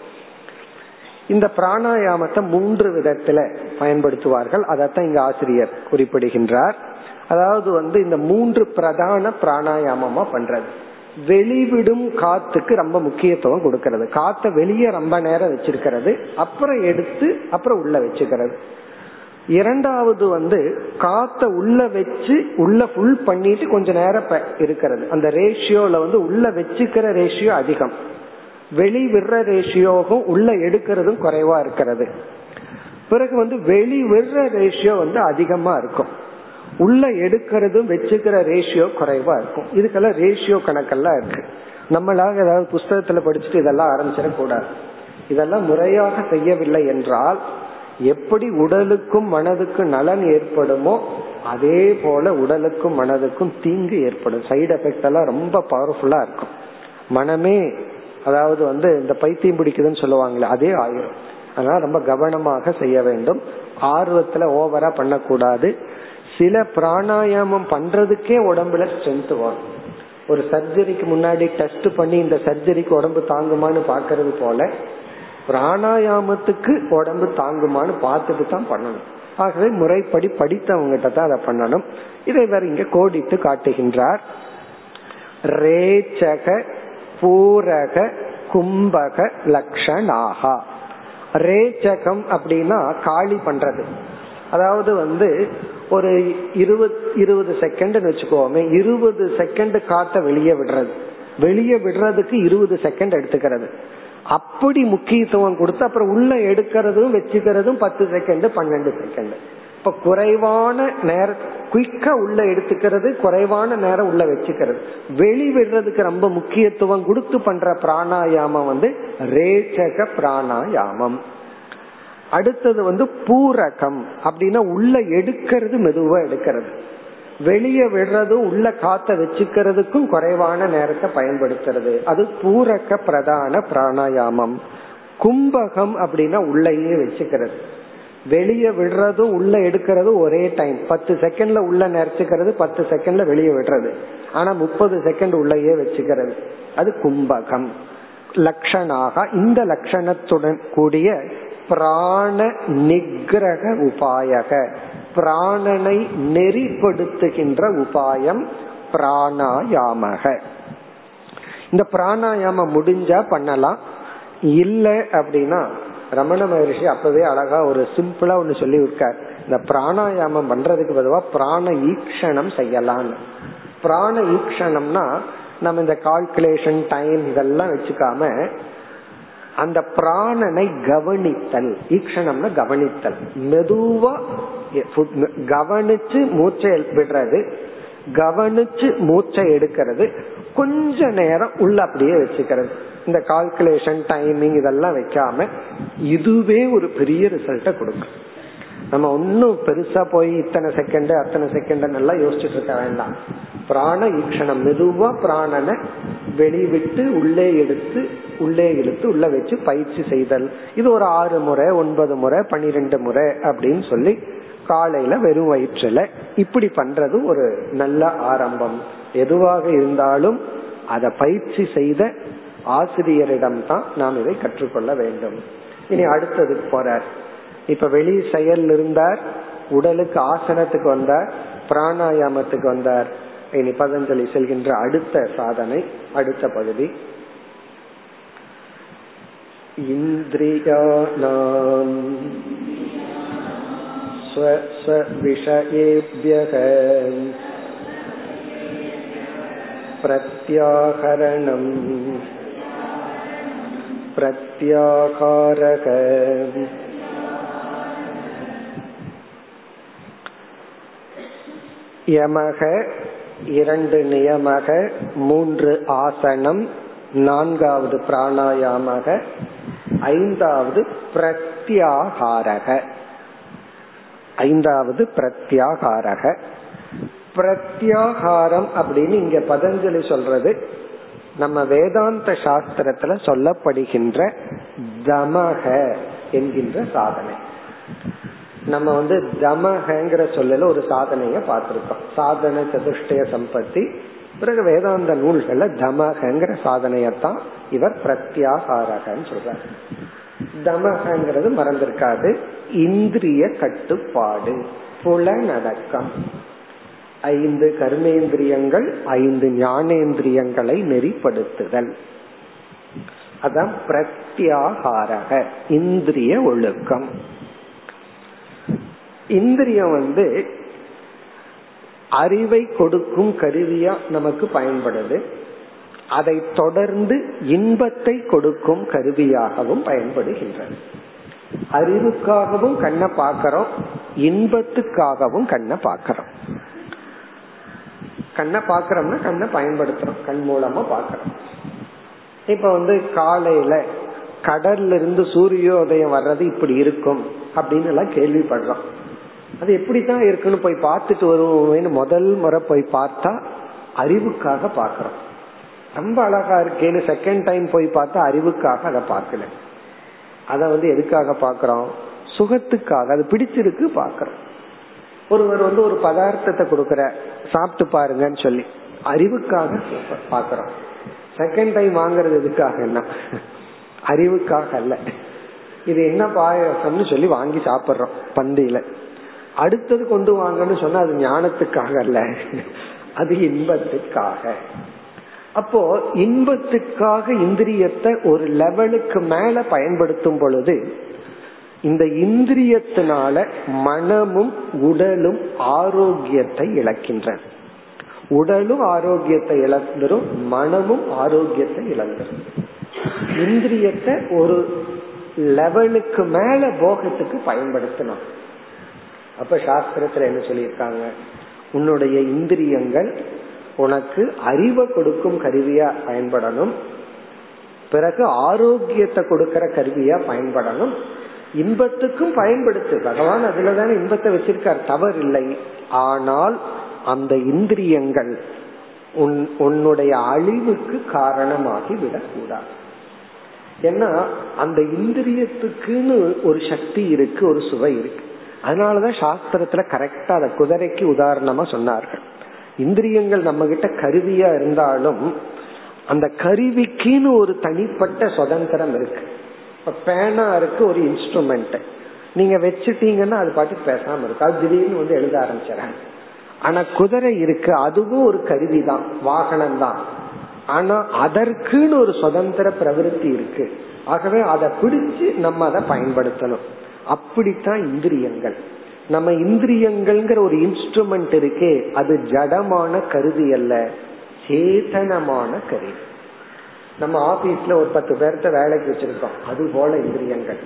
இந்த பிராணாயாமத்தை மூன்று விதத்துல பயன்படுத்துவார்கள். அதைத்தான் இங்க ஆசிரியர் குறிப்பிடுகின்றார். அதாவது வந்து இந்த மூன்று பிரதான பிராணாயாமமா பண்றது. வெளிவிடும் காத்துக்கு ரொம்ப முக்கியத்துவம் கொடுக்கறது. காத்த வெளியே ரொம்ப நேரம் வச்சிருக்கிறது. அப்புறம் எடுத்து அப்புறம் உள்ள வச்சுக்கிறது. இரண்டாவது வந்து காத்த உள்ள வச்சு உள்ள ஃபுல் பண்ணிட்டு கொஞ்ச நேரம் இருக்கிறது. அந்த ரேஷியோல வந்து உள்ள வச்சுக்கிற ரேஷியோ அதிகம். வெளி விடுற ரேஷியோவும் உள்ள எடுக்கிறதும் குறைவா இருக்கிறது. பிறகு வந்து வெளி விடுற ரேஷியோ வந்து அதிகமா இருக்கும். உள்ள எடுக்கிறதும் வச்சுக்கிற ரேஷியோ குறைவா இருக்கும். இதுக்கெல்லாம் ரேஷியோ கணக்கெல்லாம் இருக்கு. நம்மளாக ஏதாவது புஸ்தகத்துல படிச்சுட்டு இதெல்லாம் ஆரம்பிச்சிடக்கூடாது. இதெல்லாம் முறையாக செய்யவில்லை என்றால் எப்படி உடலுக்கும் மனதுக்கும் நலன் ஏற்படுமோ அதே போல உடலுக்கும் மனதுக்கும் தீங்கு ஏற்படும். சைடு எஃபெக்ட் எல்லாம் ரொம்ப பவர்ஃபுல்லா இருக்கும். மனமே அதாவது வந்து இந்த பைத்தியம் பிடிக்குதுன்னு சொல்லுவாங்களே அதே ஆயிரும். அதனால ரொம்ப கவனமாக செய்ய வேண்டும். ஆர்வத்துல ஓவரா பண்ணக்கூடாது. சில பிராணாயாமம் பண்றதுக்கே உடம்புல ஸ்ட்ரென்த் வரும். ஒரு சர்ஜரிக்கு முன்னாடி டெஸ்ட் பண்ணி இந்த சர்ஜரிக்கு உடம்பு தாங்குமான்னு பாக்குறது போல பிராணாயாமத்துக்கு உடம்பு தாங்குமான்னு பார்த்துட்டு தான் பண்ணணும். ஆகவே முறைப்படி படித்தவங்ககிட்ட தான் அதை பண்ணணும். இதை வேற இங்க கோடிட்டு காட்டுகின்றார். ரேச்சக பூரக கும்பக லக்ஷணாகா ரேச்சகம் அப்படின்னா காளி பண்றது. அதாவது வந்து ஒரு இருபது இருபது செகண்ட்னு வச்சுக்கோமே இருபது செகண்ட் காத்த வெளியே விடுறது. வெளியே விடுறதுக்கு இருபது செகண்ட் எடுத்துக்கிறது. அப்படி முக்கியத்துவம் கொடுத்து அப்புறம் உள்ள எடுக்கிறதும் வச்சுக்கிறதும் பத்து செகண்ட் பன்னெண்டு செகண்ட் இப்ப குறைவான நேர குயிக்கா உள்ள எடுத்துக்கிறது குறைவான நேரம் உள்ள வச்சுக்கிறது. வெளி விடுறதுக்கு ரொம்ப முக்கியத்துவம் கொடுத்து பண்ற பிராணாயாமம் வந்து ரேச்சக பிராணாயாமம். அடுத்தது வந்து பூரகம் அப்படின்னா உள்ள எடுக்கிறது மெதுவா எடுக்கிறது. வெளியே விடுறதும் உள்ள காத்த வச்சுக்கிறதுக்கும் குறைவான நேரத்தை பயன்படுத்துறது. அது பூரக பிரதான பிராணாயாமம். கும்பகம் அப்படின்னா உள்ளேயே வச்சுக்கிறது. வெளியே விடுறதும் உள்ள எடுக்கிறதும் ஒரே டைம் பத்து செகண்ட்ல உள்ள நிறச்சுக்கிறது பத்து செகண்ட்ல வெளியே விடுறது. ஆனா முப்பது செகண்ட் உள்ளேயே வச்சுக்கிறது. அது கும்பகம். லட்சணாக இந்த லட்சணத்துடன் கூடிய பிராண நிகிரக உபாயக. பிராணனை நெறிப்படுத்துகின்ற உபாயம் பிராணாயாமக. இந்த பிராணாயாமம் முடிஞ்சா பண்ணலாம். இல்லை அப்படின்னா ரமண மகரிஷி அப்பவே அழகா ஒரு சிம்பிளா ஒண்ணு சொல்லி இருக்கார் இந்த பிராணாயாமம் பண்றதுக்கு பொதுவா பிராண ஈக்ஷணம் செய்யலாம் பிராண ஈக்ஷணம்னா நம்ம இந்த கால்குலேஷன் டைம் இதெல்லாம் வச்சுக்காம அந்த பிராணனை கவனித்தல். ஈக்ஷணம்னா கவனித்தல். மெதுவா கவனிச்சு மூச்சை விடுறது. கவனிச்சு மூச்சை எடுக்கிறது. கொஞ்ச நேரம் உள்ள அப்படியே வச்சுக்கிறது. இந்த கால்குலேஷன் டைமிங் இதெல்லாம் வைக்காம இதுவே ஒரு பெரிய ரிசல்ட்ட கொடுக்கும். நம்ம ஒன்னும் பெருசா போய் இத்தனை செகண்ட் அத்தனை செகண்ட் எல்லாம் யோசிச்சுட்டு இருக்க வேண்டாம். பிராண ஈக்ஷணம் மெதுவா பிராணனை வெளிவிட்டு உள்ளே எடுத்து உள்ளே இழுத்து உள்ள வச்சு பயிற்சி செய்தல். இது ஒரு ஆறு முறை ஒன்பது முறை பனிரெண்டு முறை அப்படின்னு சொல்லி காலையில வெறும் வயிற்றுல இப்படி பண்றது ஒரு நல்ல ஆரம்பம். எதுவாக இருந்தாலும் அதை பயிற்சி செய்த ஆசிரியரிடம் தான் நாம் இதை கற்றுக்கொள்ள வேண்டும். இனி அடுத்தது போறார். இப்ப வெளி செயல் இருந்தார் உடலுக்கு ஆசனத்துக்கு வந்தார் பிராணாயாமத்துக்கு வந்தார். இனி பதஞ்சலி செல்கின்ற அடுத்த சாதனை அடுத்த பகுதி இந்திரியானாம் स्वस्वविषयेभ्यः प्रत्याहरणम् प्रत्याहारः யமக இரண்டு நியமக மூன்று ஆசனம் நான்காவது பிராணாயாமக ஐந்தாவது பிரத்யாகாரக. ஐந்தாவது பிரத்யாகாரக. பிரத்யாகாரம் அப்படின்னு இங்க பதஞ்சலி சொல்றது நம்ம வேதாந்த சாஸ்திரத்துல சொல்லப்படுகின்ற தமக என்கின்ற சாதனை. நம்ம வந்து தமகங்கிற சொல்லல ஒரு சாதனைய பார்த்திருக்கோம். சாதன சதுஷ்டய சம்பத்தி பிறகு வேதாந்த நூல்கள்ல தமகங்கிற சாதனையத்தான் இவர் பிரத்யாகாரகன்னு சொல்றார். தமகங்கிறது மறந்திருக்காது. இந்திரிய கட்டுப்பாடு புலனடக்கம் ஐந்து கர்மேந்திரியங்கள் ஐந்து ஞானேந்திரியங்களை நெறிப்படுத்துதல். அதான் பிரத்யாகாரக இந்திரிய ஒழுக்கம். இந்திரியம் வந்து அறிவை கொடுக்கும் கருவியா நமக்கு பயன்படுது. அதை தொடர்ந்து இன்பத்தை கொடுக்கும் கருவியாகவும் பயன்படுகின்றது. அறிவுக்காகவும் கண்ணை பார்க்கிறோம் இன்பத்துக்காகவும் கண்ணை பார்க்கிறோம். கண்ணை பாக்கிறோம்னா கண்ணை பயன்படுத்துறோம் கண் மூலமா பாக்கிறோம் இப்ப வந்து காலையில கடல்ல இருந்து சூரியோதயம் வர்றது இப்படி இருக்கும் அப்படின்னு எல்லாம் கேள்விப்படுறோம். அது எப்படித்தான் இருக்குன்னு போய் பார்த்துட்டு வருவோம்னு முதல் முறை போய் பார்த்தா அறிவுக்காக பாக்கிறோம் ரொம்ப அழகா இருக்கேன்னு செகண்ட் டைம் போய் பார்த்தா அறிவுக்காக அதை பார்க்கல. அத வந்து எதுக்காக பாக்கிறோம் சுகத்துக்காக. அது பிடிச்சிருக்கு பாக்கிறோம் ஒருவர் வந்து ஒரு பதார்த்தத்தை கொடுக்கற சாப்பிட்டு பாருங்கன்னு சொல்லி அறிவுக்காக பாக்கிறோம் செகண்ட் டைம் வாங்குறது எதுக்காக என்ன? அறிவுக்காக அல்ல. இது என்ன பாயசம்னு சொல்லி வாங்கி சாப்பிடுறோம் பந்தியில அடுத்தது கொண்டு வாங்கன்னு சொன்னா அது ஞானத்துக்காக அல்ல. அது இன்பத்துக்காக. அப்போ இன்பத்துக்காக இந்திரியத்தை ஒரு லெவலுக்கு மேல பயன்படுத்தும் பொழுது இந்த இந்திரியத்தினால மனமும் உடலும் ஆரோக்கியத்தை இழக்கின்றன. உடலும் ஆரோக்கியத்தை இழந்துரும் மனமும் ஆரோக்கியத்தை இழந்துரும். இந்திரியத்தை ஒரு லெவலுக்கு மேல போகத்துக்கு பயன்படுத்தணும். அப்ப சாஸ்திரத்துல என்ன சொல்லியிருக்காங்க? உன்னுடைய இந்திரியங்கள் உனக்கு அறிவை கொடுக்கும் கருவியா பயன்படணும். பிறகு ஆரோக்கியத்தை கொடுக்கற கருவியா பயன்படணும். இன்பத்துக்கும் பயன்படுத்து. பகவான் அதுலதானே இன்பத்தை வச்சிருக்கார். தவறு இல்லை ஆனால் அந்த இந்திரியங்கள் உன் உன்னுடைய அழிவுக்கு காரணமாகி விடக்கூடாது ஏன்னா அந்த இந்திரியத்துக்குன்னு ஒரு சக்தி இருக்கு ஒரு சுவை இருக்கு. அதனாலதான் சாஸ்திரத்துல கரெக்டா அந்த குதிரைக்கு உதாரணமா சொன்னார்கள். இந்திரியங்கள் நம்ம கிட்ட கருவியா இருந்தாலும் அந்த கருவிக்குன்னு ஒரு தனிப்பட்ட சுதந்திரம் இருக்கு. இப்ப பேனா இருக்கு ஒரு இன்ஸ்ட்ருமெண்ட் நீங்க வச்சுட்டீங்கன்னா அது பாட்டு பேசாம இருக்கு. அது திடீர்னு வந்து எழுத ஆரம்பிச்சிடறாங்க. ஆனா குதிரை இருக்கு அதுவும் ஒரு கருவி தான் வாகனம் தான் ஆனா அதற்குன்னு ஒரு சுதந்திர பிரவருத்தி இருக்கு. ஆகவே அதை பிடிச்சு நம்ம அதை பயன்படுத்தணும். அப்படித்தான் இந்திரியங்கள். நம்ம இந்திரியங்கள்ங்கிற ஒரு இன்ஸ்ட்ருமெண்ட் இருக்கே அது ஜடமான கருவி அல்ல சேதனமான கருவி. நம்ம ஆபீஸ்ல ஒரு பத்து பேர்த்த வேலைக்கு வச்சிருக்கோம் அது போல இந்திரியங்கள்.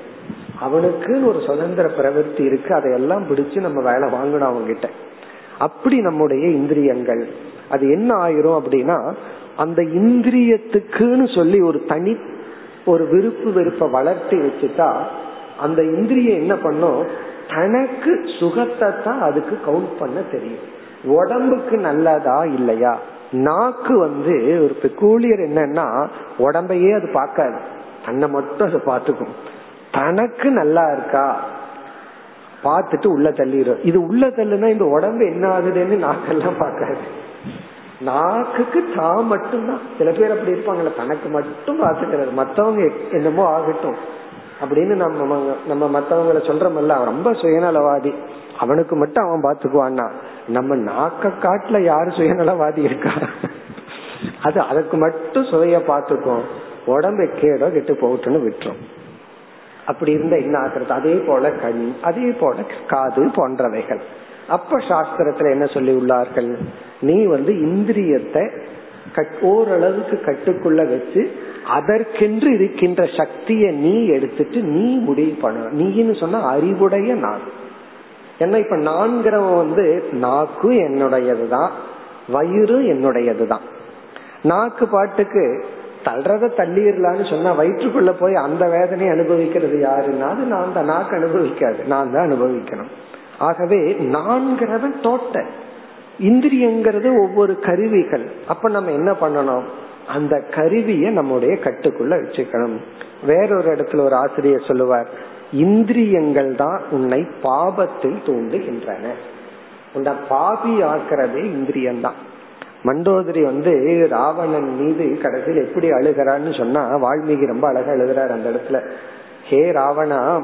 அவனுக்குன்னு ஒரு சுதந்திர பிரவருத்தி இருக்கு அதையெல்லாம் பிடிச்சு நம்ம வேலை வாங்கணும் அவங்க கிட்ட அப்படி நம்முடைய இந்திரியங்கள். அது என்ன ஆயிரும் அப்படின்னா அந்த இந்திரியத்துக்குன்னு சொல்லி ஒரு தனி ஒரு விருப்பு வெறுப்ப வளர்த்தி வச்சுட்டா அந்த இந்திரியம் என்ன பண்ணும்? தனக்கு சுகத்தை தான் அதுக்கு கவுண்ட் பண்ண தெரியும். உடம்புக்கு நல்லதா இல்லையா? நாக்கு வந்து ஒரு பெக்கூலியர் என்னன்னா உடம்பையே அது பார்க்காது. தன்னை மட்டும் அதை பார்த்துக்கும். தனக்கு நல்லா இருக்கா? பார்த்துட்டு உள்ள தள்ளிடும் இது உள்ள தள்ளுனா இந்த உடம்பு என்ன ஆகுதுன்னு நாக்கெல்லாம் பார்க்காது. நாக்குக்கு தான் மட்டும்தான். சில பேர் அப்படி இருப்பாங்கல்ல தனக்கு மட்டும் பார்த்துக்கிறது. மத்தவங்க என்னமோ ஆகட்டும். அப்படின்னு நம்ம நம்ம மத்தவங்களை சொல்றமல்ல அவன் ரொம்ப சுயநலவாதி. அவனுக்கு மட்டும் அவன் பாத்துக்குவான்னா நம்ம நாக்க காட்டுல யாரு சுயநலவாதி இருக்கா? அது அதுக்கு மட்டும் சுவைய பாத்துக்கும். உடம்பு கேடோ கெட்டு போகட்டுன்னு விட்டுரும். அப்படி இருந்த என்ன ஆக்குறது? அதே போல கண் அதே போல காது போன்றவைகள். அப்ப சாஸ்திரத்துல என்ன சொல்லி உள்ளார்கள்? நீ வந்து இந்திரியத்தை ஓரளவுக்கு கட்டுக்குள்ள வச்சு அதற்கென்று இருக்கின்ற சக்தியை நீ எடுத்துட்டு நீ முடிவு பண்ண. நீன்னு சொன்னா அறிவுடைய நான். ஏன்னா இப்ப நான்கிறவன் வந்து நாக்கு என்னுடையதுதான் வயிறு என்னுடையதுதான். நாக்கு பாட்டுக்கு தள்ளுறத தள்ளிடலான்னு சொன்னா வயிற்றுக்குள்ள போய் அந்த வேதனை அனுபவிக்கிறது யாருன்னா அது நான் தான். நாக்கு அனுபவிக்காது. நான் தான் அனுபவிக்கணும். ஆகவே நான்கிறவன் தோட்ட. இந்திரியங்கிறது ஒவ்வொரு கருவிகள். அப்ப நம்ம என்ன பண்ணணும்? அந்த கருவியை நம்முடைய கட்டுக்குள்ள வச்சுக்கணும். வேறொரு இடத்துல ஒரு ஆசிரியர் சொல்லுவார் இந்திரியங்கள் தான் உன்னை பாபத்தில் தூண்டுகின்றன. உன்னை பாபி ஆக்கிறதே இந்திரியம்தான் மண்டோதரி வந்து ராவணன் மீது கடைசியில் எப்படி அழுகிறான்னு சொன்னா வால்மீகி ரொம்ப அழகா எழுதுறாரு அந்த இடத்துல. ஹே ராவணா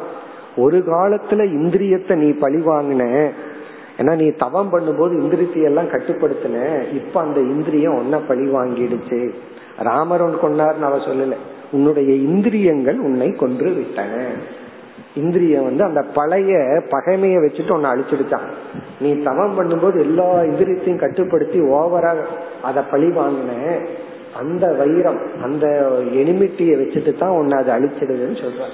ஒரு காலத்துல இந்திரியத்தை நீ பழி வாங்கின. ஏன்னா நீ தவம் பண்ணும்போது இந்திரியத்தை எல்லாம் கட்டுப்படுத்தின. இப்ப அந்த இந்திரியம் ஒன்ன பழி வாங்கிடுச்சு. ராமர் ஒன்று கொண்டார்னு அவ சொல்லல. உன்னுடைய இந்திரியங்கள் உன்னை கொன்று விட்டன. இந்திரியம் வந்து அந்த பழைய பகைமைய வச்சுட்டு உன்னை அழிச்சிடுச்சான். நீ தவம் பண்ணும்போது எல்லா இந்திரியத்தையும் கட்டுப்படுத்தி ஓவரா அதை பழி வாங்கின. அந்த வைரம் அந்த எனிமிட்டிய வச்சுட்டு தான் உன்னை அதை அழிச்சிடுதுன்னு சொல்ற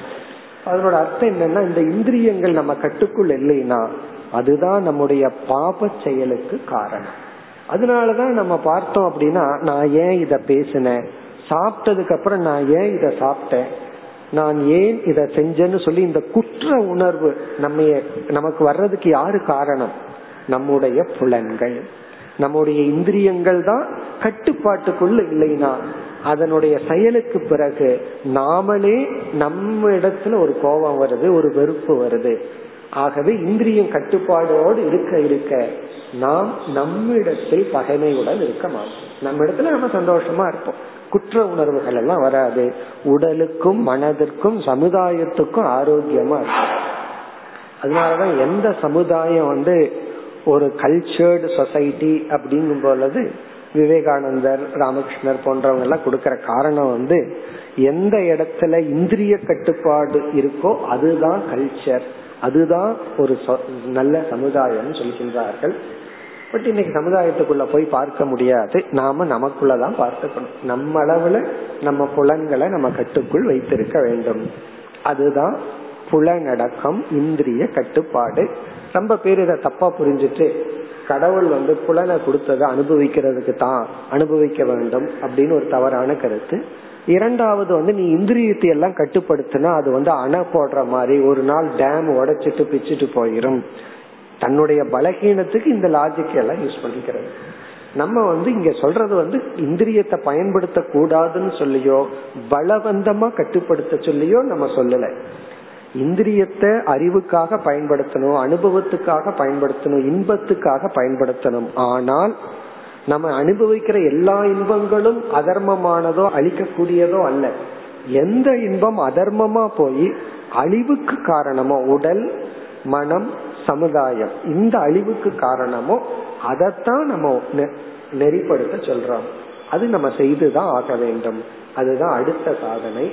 அதனோட அர்த்தம் என்னன்னா இந்த இந்திரியங்கள் நம்ம கட்டுக்குள் இல்லைன்னா அதுதான் நம்முடைய பாப செயலுக்கு காரணம். அதனாலதான் நம்ம பார்த்தோம் அப்படின்னா நான் ஏன் இத பேசினேன்? சாப்பிட்டதுக்கு அப்புறம் நான் ஏன் இத சாப்பிட்டேன்? நான் ஏன் இத செஞ்சேன்னு சொல்லி இந்த குற்ற உணர்வு நம்ம நமக்கு வர்றதுக்கு யாரு காரணம்? நம்முடைய புலன்கள். நம்முடைய இந்திரியங்கள் தான் கட்டுப்பாட்டுக்குள்ள இல்லைன்னா அதனுடைய செயலுக்கு பிறகு நாமளே நம்ம இடத்துல ஒரு கோபம் வருது ஒரு வெறுப்பு வருது. ஆகவே இந்திரியம் கட்டுப்பாடோடு இருக்க இருக்க நாம் நம்மிடத்தில் பகைமையுடன் இருக்க மாட்டோம். நம்ம இடத்துல நம்ம சந்தோஷமா இருப்போம். குற்ற உணர்வுகள் எல்லாம் வராது. உடலுக்கும் மனதிற்கும் சமுதாயத்துக்கும் ஆரோக்கியமா இருக்கும். அதனாலதான் எந்த சமுதாயம் வந்து ஒரு கல்ச்சர்டு சொசைட்டி அப்படிங்கும் பொழுது விவேகானந்தர் ராமகிருஷ்ணர் போன்றவங்க எல்லாம் கொடுக்கற காரணம் வந்து எந்த இடத்துல இந்திரிய கட்டுப்பாடு இருக்கோ அதுதான் கல்ச்சர் அதுதான் ஒரு நல்ல சமுதாயம் சொல்கின்றார்கள். பட் இன்னைக்கு சமுதாயத்துக்குள்ள போய் பார்க்க முடியாது. நாம நமக்குள்ளதான் பார்த்துக்கணும். நம்ம அளவுல நம்ம புலன்களை நம்ம கட்டுக்குள் வைத்திருக்க வேண்டும். அதுதான் புலனடக்கம் இந்திரிய கட்டுப்பாடு. ரொம்ப பேர் இதை தப்பா புரிஞ்சுட்டு கடவுள் வந்து புலனை கொடுத்ததை அனுபவிக்கிறதுக்கு தான் அனுபவிக்க வேண்டும் அப்படின்னு ஒரு தவறான கருத்து. இரண்டாவது வந்து நீ இந்திரியத்தை எல்லாம் கட்டுப்படுத்தினா அது வந்து அணை போடுற மாதிரி ஒரு நாள் டேம் உடைச்சிட்டு பிச்சுட்டு போயிரும். தன்னுடைய பலகீனத்துக்கு இந்த லாஜிக் எல்லாம் யூஸ் பண்ணிக்கிறது. நம்ம வந்து இங்க சொல்றது வந்து இந்திரியத்தை பயன்படுத்த கூடாதுன்னு சொல்லியோ பலவந்தமா கட்டுப்படுத்த சொல்லியோ நம்ம சொல்லல. இந்திரியத்தை அறிவுக்காக பயன்படுத்தணும் அனுபவத்துக்காக பயன்படுத்தணும் இன்பத்துக்காக பயன்படுத்தணும். ஆனால் நம்ம அனுபவிக்கிற எல்லா இன்பங்களும் அதர்மமானதோ அழிக்கக்கூடியதோ அல்ல. எந்த இன்பம் அதர்மமா போய் அழிவுக்கு காரணமோ உடல் மனம் சமுதாயம் இந்த அழிவுக்கு காரணமோ அதைத்தான் நம்ம நெறிப்படுத்த சொல்றோம். அது நம்ம செய்துதான் ஆக வேண்டும். அதுதான் அடுத்த சாதனை.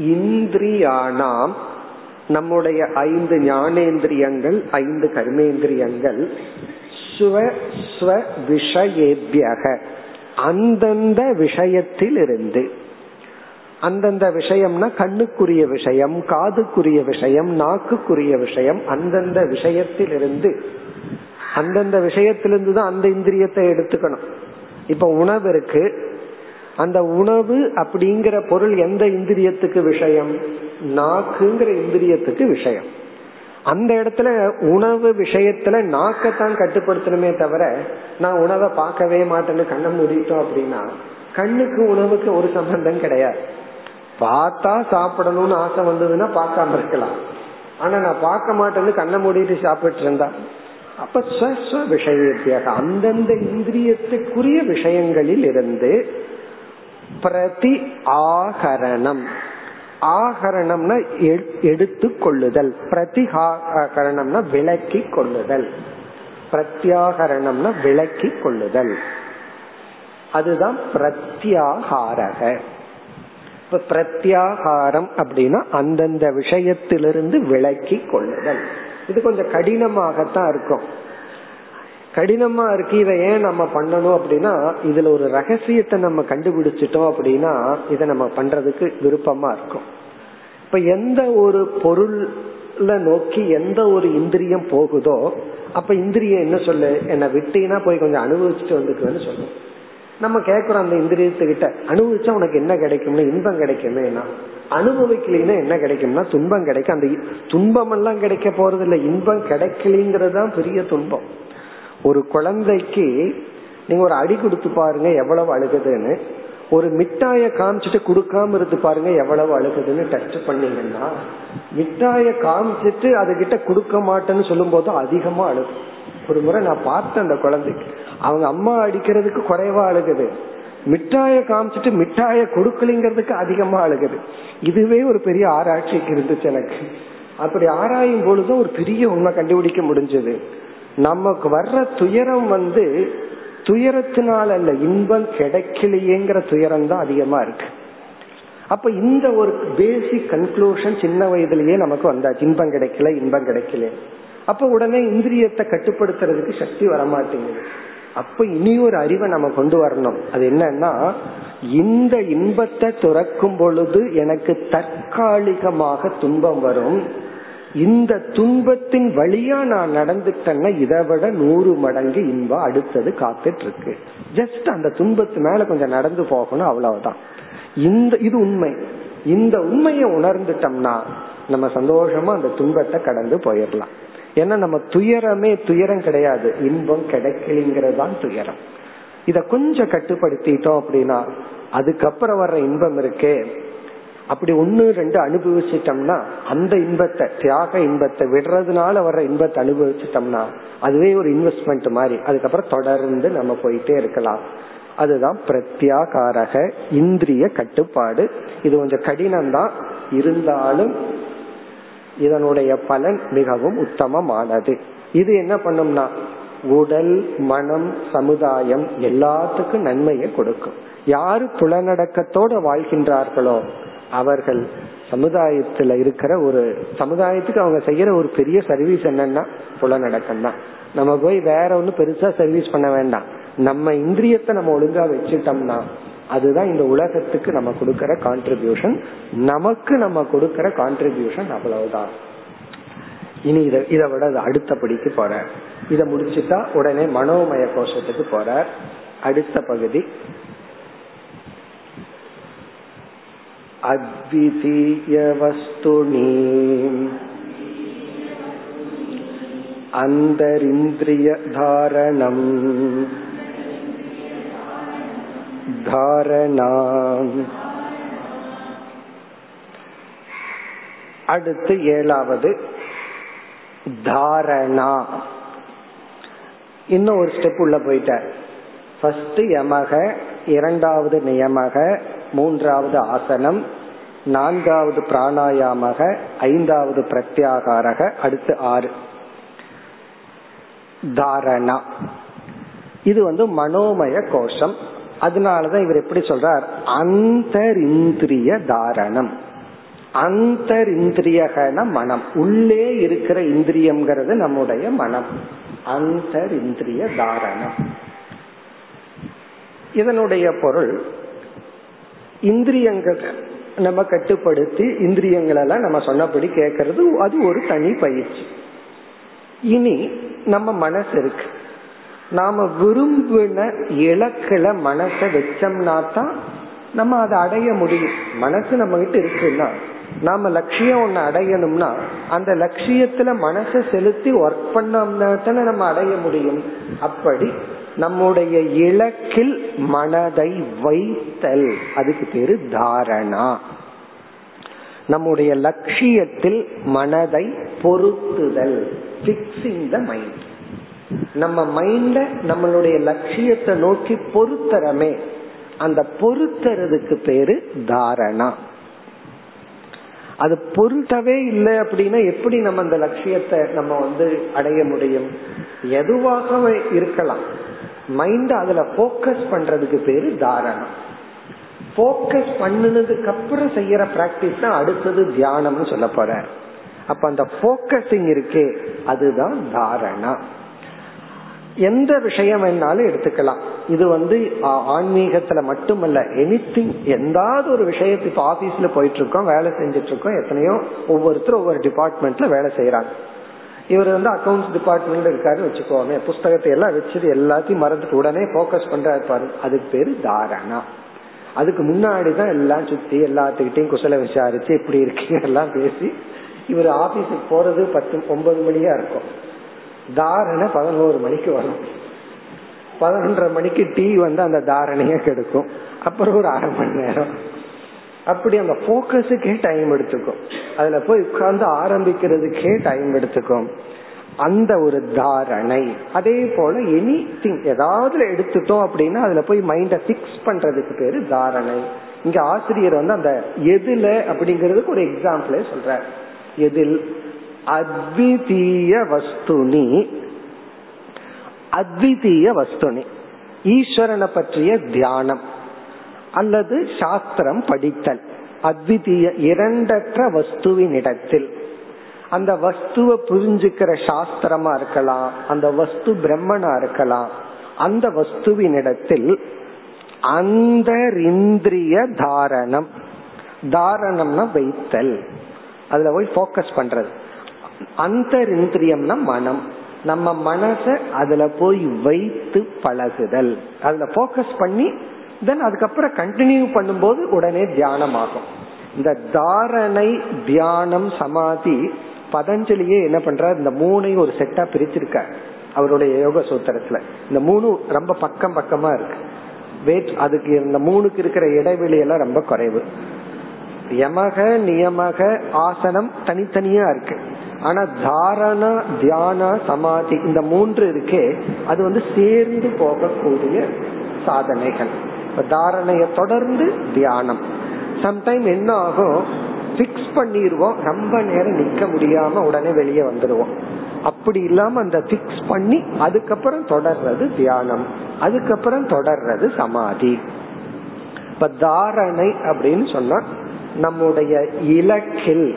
இந்திரியானாம் நம்முடைய ஐந்து ஞானேந்திரியங்கள் ஐந்து கர்மேந்திரியங்கள் ஸ்வ ஸ்வ விஷயேபியக. அந்தந்த விஷயத்தில் இருந்து அந்தந்த விஷயம்னா கண்ணுக்குரிய விஷயம் காதுக்குரிய விஷயம் நாக்குக்குரிய விஷயம் அந்தந்த விஷயத்தில் இருந்து அந்தந்த விஷயத்திலிருந்து தான் அந்த இந்திரியத்தை எடுத்துக்கணும். இப்ப உணவு இருக்கு. அந்த உணவு அப்படிங்கிற பொருள் எந்த இந்திரியத்துக்கு விஷயம்? நாக்குங்கிற இந்திரியத்துக்கு விஷயம். அந்த இடத்துல உணவு விஷயத்துல நாக்கத்தான் கட்டுப்படுத்தணுமே தவிர நான் உணவை பார்க்கவே மாட்டேன்னு கண்ணை மூடிட்டோம் அப்படின்னா கண்ணுக்கு உணவுக்கு ஒரு சம்பந்தம் கிடையாது. பார்த்தா சாப்பிடணும்னு ஆசை வந்ததுன்னா பார்க்காம இருக்கலாம். ஆனா நான் பார்க்க மாட்டேன்னு கண்ணை மூடிட்டு சாப்பிட்டு இருந்தா அப்ப ஸ்வஸ்வ விஷயத்தியாக அந்தந்த இந்திரியத்துக்குரிய விஷயங்களில் இருந்து பிரதி ஆகரணம். ஆகரணம்னா எடுத்து கொள்ளுதல் பிரதிகாகரணம்னா விளக்கி கொள்ளுதல் பிரத்யாகரணம்னா விளக்கி கொள்ளுதல் அதுதான் பிரத்யாகாரக. இப்ப பிரத்யாகாரம் அப்படின்னா அந்தந்த விஷயத்திலிருந்து விளக்கி கொள்ளுதல் இது கொஞ்சம் கடினமாகத்தான் இருக்கும். கடினமா இருக்கு இதை ஏன் நம்ம பண்ணணும் அப்படின்னா இதுல ஒரு ரகசியத்தை நம்ம கண்டுபிடிச்சிட்டோம் அப்படின்னா இதை நம்ம பண்றதுக்கு விருப்பமா இருக்கும். இப்ப எந்த ஒரு பொருள்ல நோக்கி எந்த ஒரு இந்திரியம் போகுதோ அப்ப இந்திரியம் என்ன சொல்லு? என்னை விட்டீங்கன்னா போய் கொஞ்சம் அனுபவிச்சுட்டு வந்துக்குவேன்னு சொல்லும் நம்ம கேட்கிறோம் அந்த இந்திரியத்துக்கிட்ட அனுபவிச்சா உனக்கு என்ன கிடைக்கும்னு? இன்பம் கிடைக்குமே அனுபவிக்கலைன்னா என்ன கிடைக்கும்னா துன்பம் கிடைக்கும். அந்த துன்பம் எல்லாம் கிடைக்க போறது இல்லை இன்பம் கிடைக்கலிங்கிறது தான் பெரிய துன்பம். ஒரு குழந்தைக்கு நீங்க ஒரு அடி கொடுத்து பாருங்க எவ்வளவு அழுகுதுன்னு. ஒரு மிட்டாய காமிச்சிட்டு கொடுக்காம இருந்து பாருங்க எவ்வளவு அழுகுதுன்னு டச் பண்ணீங்கன்னா மிட்டாய காமிச்சிட்டு அதுகிட்ட கொடுக்க மாட்டேன்னு சொல்லும் போது அதிகமா அழுகு ஒரு முறை நான் பார்த்தேன் அந்த குழந்தைக்கு. அவங்க அம்மா அடிக்கிறதுக்கு குறைவா அழுகுது. மிட்டாய காமிச்சிட்டு மிட்டாய கொடுக்கலிங்கிறதுக்கு அதிகமா அழுகுது. இதுவே ஒரு பெரிய ஆராய்ச்சிக்கு இருந்துச்சு எனக்கு. அப்படி ஆராயும் பொழுது ஒரு பெரிய உண்மை கண்டுபிடிக்க முடிஞ்சது. நமக்கு வர்ற துயரம் வந்து துயரத்தினால அல்ல இன்பம் கிடைக்கலையேங்கிற துயரம் தான் அதிகமா இருக்கு. அப்ப இந்த ஒரு பேசிக் கன்க்ளூஷன் சின்ன வயதுலயே நமக்கு வந்தாச்சு. இன்பம் கிடைக்கல இன்பம் கிடைக்கல. அப்ப உடனே இந்திரியத்தை கட்டுப்படுத்துறதுக்கு சக்தி வரமாட்டேங்குது. அப்ப இனி ஒரு அறிவை நம்ம கொண்டு வரணும். அது என்னன்னா இந்த இன்பத்தை துறக்கும் பொழுது எனக்கு தற்காலிகமாக துன்பம் வரும். இந்த துன்பத்தின் வழியா நான் நடந்துட்டேன்னா இதை விட நூறு மடங்கு இன்பம் அடுத்தது காத்துட்டு இருக்கு ஜஸ்ட் அந்த துன்பத்து மேல கொஞ்சம் நடந்து போகணும் அவ்வளவுதான். இந்த இது உண்மை. இந்த உண்மையை உணர்ந்துட்டோம்னா நம்ம சந்தோஷமா அந்த துன்பத்தை கடந்து போயிடலாம். ஏன்னா நம்ம துயரமே துயரம் கிடையாது. இன்பம் கிடைக்கலிங்கிறதான் துயரம். இத கொஞ்சம் கட்டுப்படுத்திட்டோம் அப்படின்னா அதுக்கப்புறம் வர்ற இன்பம் இருக்கே. அப்படி ஒன்னு ரெண்டு அனுபவிச்சிட்டோம்னா அந்த இன்பத்தை தியாக இன்பத்தை விடுறதுனால வர்ற இன்பத்தை அனுபவிச்சிட்டோம்னா அதுவே ஒரு இன்வெஸ்ட்மெண்ட் மாதிரி. அதுக்கப்புறம் தொடர்ந்து நம்ம போயிட்டே இருக்கலாம். அதுதான் பிரத்யாகாரக இந்திரிய கட்டுப்பாடு. இது கொஞ்சம் கடினம் தான் இருந்தாலும் இதனுடைய பலன் மிகவும் உத்தமமானது. இது என்ன பண்ணும்னா உடல் மனம் சமுதாயம் எல்லாத்துக்கும் நன்மையை கொடுக்கும். யாரு புலநடக்கத்தோட வாழ்கின்றார்களோ அவர்கள் சமுதாயத்துல இருக்கிற ஒரு சமுதாயத்துக்கு அவங்க செய்யற ஒரு பெரிய சர்வீஸ் என்னன்னா புலநடக்கம் தான் நம்ம போய் வேற ஒண்ணு பெருசா சர்வீஸ் பண்ண வேண்டாம். நம்ம இந்திரியத்தை நம்ம ஒழுங்கா வச்சுட்டோம்னா அதுதான் இந்த உலகத்துக்கு நம்ம கொடுக்கற கான்ட்ரிபியூஷன் நமக்கு நம்ம கொடுக்கற கான்ட்ரிபியூஷன் அவ்வளவுதான். இனி இதை இதை விட அடுத்த படிக்கு போற. இதை முடிச்சுட்டா உடனே மனோமய கோஷத்துக்கு போற. அடுத்த பகுதி अद्वितीयवस्तुनि अन्तरिन्द्रियधारणम् धारणा அடுத்து ஏழாவது தாரணா இன்னும் ஒரு ஸ்டெப் உள்ள போயிட்ட ஃபர்ஸ்ட் யமக இரண்டாவது நியமக மூன்றாவது ஆசனம் நான்காவது பிராணாயாமக ஐந்தாவது பிரத்யாகாரக அடுத்து ஆறு. தாரணா. இது வந்து மனோமய கோஷம். அதனாலதான் இவர் எப்படி சொல்றார்? அந்தரிந்திரிய தாரணம். அந்தரிந்திரியகன மனம். உள்ளே இருக்கிற இந்திரியம்ங்கிறது நம்முடைய மனம். அந்தரிந்திரிய தாரணம். இதனுடைய பொருள் இந்திரியங்கள் நம்ம கட்டுப்படுத்தி இந்திரியங்கள் எல்லாம் நம்ம சொன்னபடி கேட்கறது அது ஒரு தனி பயிற்சி. இனி நம்ம மனசு இருக்கு. நாம விரும்பின இலக்குல மனசை வச்சோம்னா தான் நம்ம அதை அடைய முடியும். மனசு நம்ம கிட்ட இருக்குன்னா நாம லட்சியம் ஒண்ணு அடையணும்னா அந்த லட்சியத்துல மனசை செலுத்தி ஒர்க் பண்ணோம்னா தானே நம்ம அடைய முடியும். அப்படி நம்முடைய இலக்கில் மனதை வைத்தல். அதுக்கு பேரு தாரணா. நம்முடைய லட்சியத்தில் மனதை பொருத்துதல். பிக்சிங் த மைண்ட் நம்ம மைண்ட நம்மளுடைய லட்சியத்தை நோக்கி பொருத்தரமே அந்த பொருத்துறதுக்கு பேரு தாரணா. அது பொருத்தவே இல்லை அப்படின்னா எப்படி நம்ம அந்த லட்சியத்தை நம்ம வந்து அடைய முடியும்? எதுவாகவே இருக்கலாம். மைண்ட் அதுல போக்கஸ் பண்றதுக்கு பேரு தாரணம். போக்கஸ் பண்ணினதுக்கு அப்புறம் செய்யற பிராக்டிஸ் தான் அடுத்தது தியானம்னு சொல்ல போற. அப்ப அந்த போக்கஸிங் இருக்கே அதுதான் தாரணா எந்த விஷயம் வேணாலும் எடுத்துக்கலாம். இது வந்து ஆன்மீகத்துல மட்டுமல்ல எனி திங் எந்தாவது ஒரு விஷயத்துக்கு ஆபீஸ்ல போயிட்டு இருக்கோம் வேலை செஞ்சுட்டு இருக்கோம் எத்தனையோ ஒவ்வொருத்தரும் ஒவ்வொரு டிபார்ட்மெண்ட்ல வேலை செய்யறாங்க இவர் வந்து அக்கௌண்ட்ஸ் டிபார்ட்மெண்ட் இருக்காரு வச்சுக்கோமே. புஸ்தகத்தை எல்லாம் வச்சுட்டு எல்லாத்தையும் மறந்துட்டு உடனே போக்கஸ் பண்றாரு பாரு. அதுக்கு பேரு தாரணா அதுக்கு முன்னாடி தான் எல்லாம் சுத்தி எல்லாத்துக்கிட்டையும் குசல விசாரிச்சு இப்படி இருக்கீங்க எல்லாம் பேசி இவர் ஆபீஸுக்கு போறது பத்து ஒன்பது மணியா இருக்கும். தாரணை பதினோரு மணிக்கு வரும். பதினொன்றரை மணிக்கு டீ வந்து அந்த தாரணைய கெடுக்கும். அப்புறம் ஒரு அரை மணி நேரம். அப்படி அந்த போக்கஸுக்கே டைம் எடுத்துக்கும். அதுல போய் உட்கார்ந்து ஆரம்பிக்கிறதுக்கே டைம் எடுத்துக்கும். அந்த ஒரு தாரணை. அதே போல எனி திங் ஏதாவது எடுத்துட்டோம் அப்படின்னா அதுல போய் மைண்ட பிக்ஸ் பண்றதுக்கு பேரு தாரணை. இங்க ஆசிரியர் வந்து அந்த எதுல அப்படிங்கறதுக்கு ஒரு எக்ஸாம்பிளே சொல்ற எதில்? அத்விதீய வஸ்துனி. அத்விதீய வஸ்துனி. ஈஸ்வரனை பற்றிய தியானம். அல்லது சாஸ்திரம் படித்தல். அத்விதீய இரண்டற்ற வஸ்துவின் இடத்தில் அந்த வஸ்துவை புரிஞ்சுக்கிற சாஸ்திரமா இருக்கலாம் அந்த வஸ்து பிரம்மனா இருக்கலாம். அந்த வஸ்துவின் இடத்தில் அந்த இந்திரிய தாரணம். தாரணம்னா வைத்தல். அதுல போய் போக்கஸ் பண்றது. அந்த இந்திரியம்னா மனம். நம்ம மனச அதுல போய் வைத்து பழகுதல். அதுல போக்கஸ் பண்ணி தென் அதுக்கப்புறம் கண்டினியூ பண்ணும்போது உடனே தியானம் ஆகும் இந்த தாரணை தியானம் சமாதி பதஞ்சலியே என்ன பண்றார்? இந்த மூணையும் ஒரு செட்டா பிரிச்சிருக்க அவருடைய யோக சூத்திரத்துல. இந்த மூணு ரொம்ப பக்கம் பக்கமா இருக்கு. வேட் அதுக்கு இந்த மூணுக்கு இருக்கிற இடைவெளி எல்லாம் ரொம்ப குறைவு. யமக நியமக ஆசனம் தனித்தனியா இருக்கு. ஆனா தாரணா தியான சமாதி இந்த மூன்று இருக்கே அது வந்து சேர்ந்து போகக்கூடிய சாதனைகள். தாரணைய தொடர்ந்து தியானம். சம்டைம் என்ன ஆகும் பிக்ஸ் பண்ணிடுவோம் ரொம்ப நேரம் நிக்க முடியாம உடனே வெளியே வந்துடுவோம் அப்படி இல்லாம அந்த பிக்ஸ் பண்ணி அதுக்கப்புறம் தொடர்றது தியானம். அதுக்கப்புறம் தொடர்றது சமாதி. இப்ப தாரணை அப்படின்னு சொன்னா நம்முடைய இலக்கில்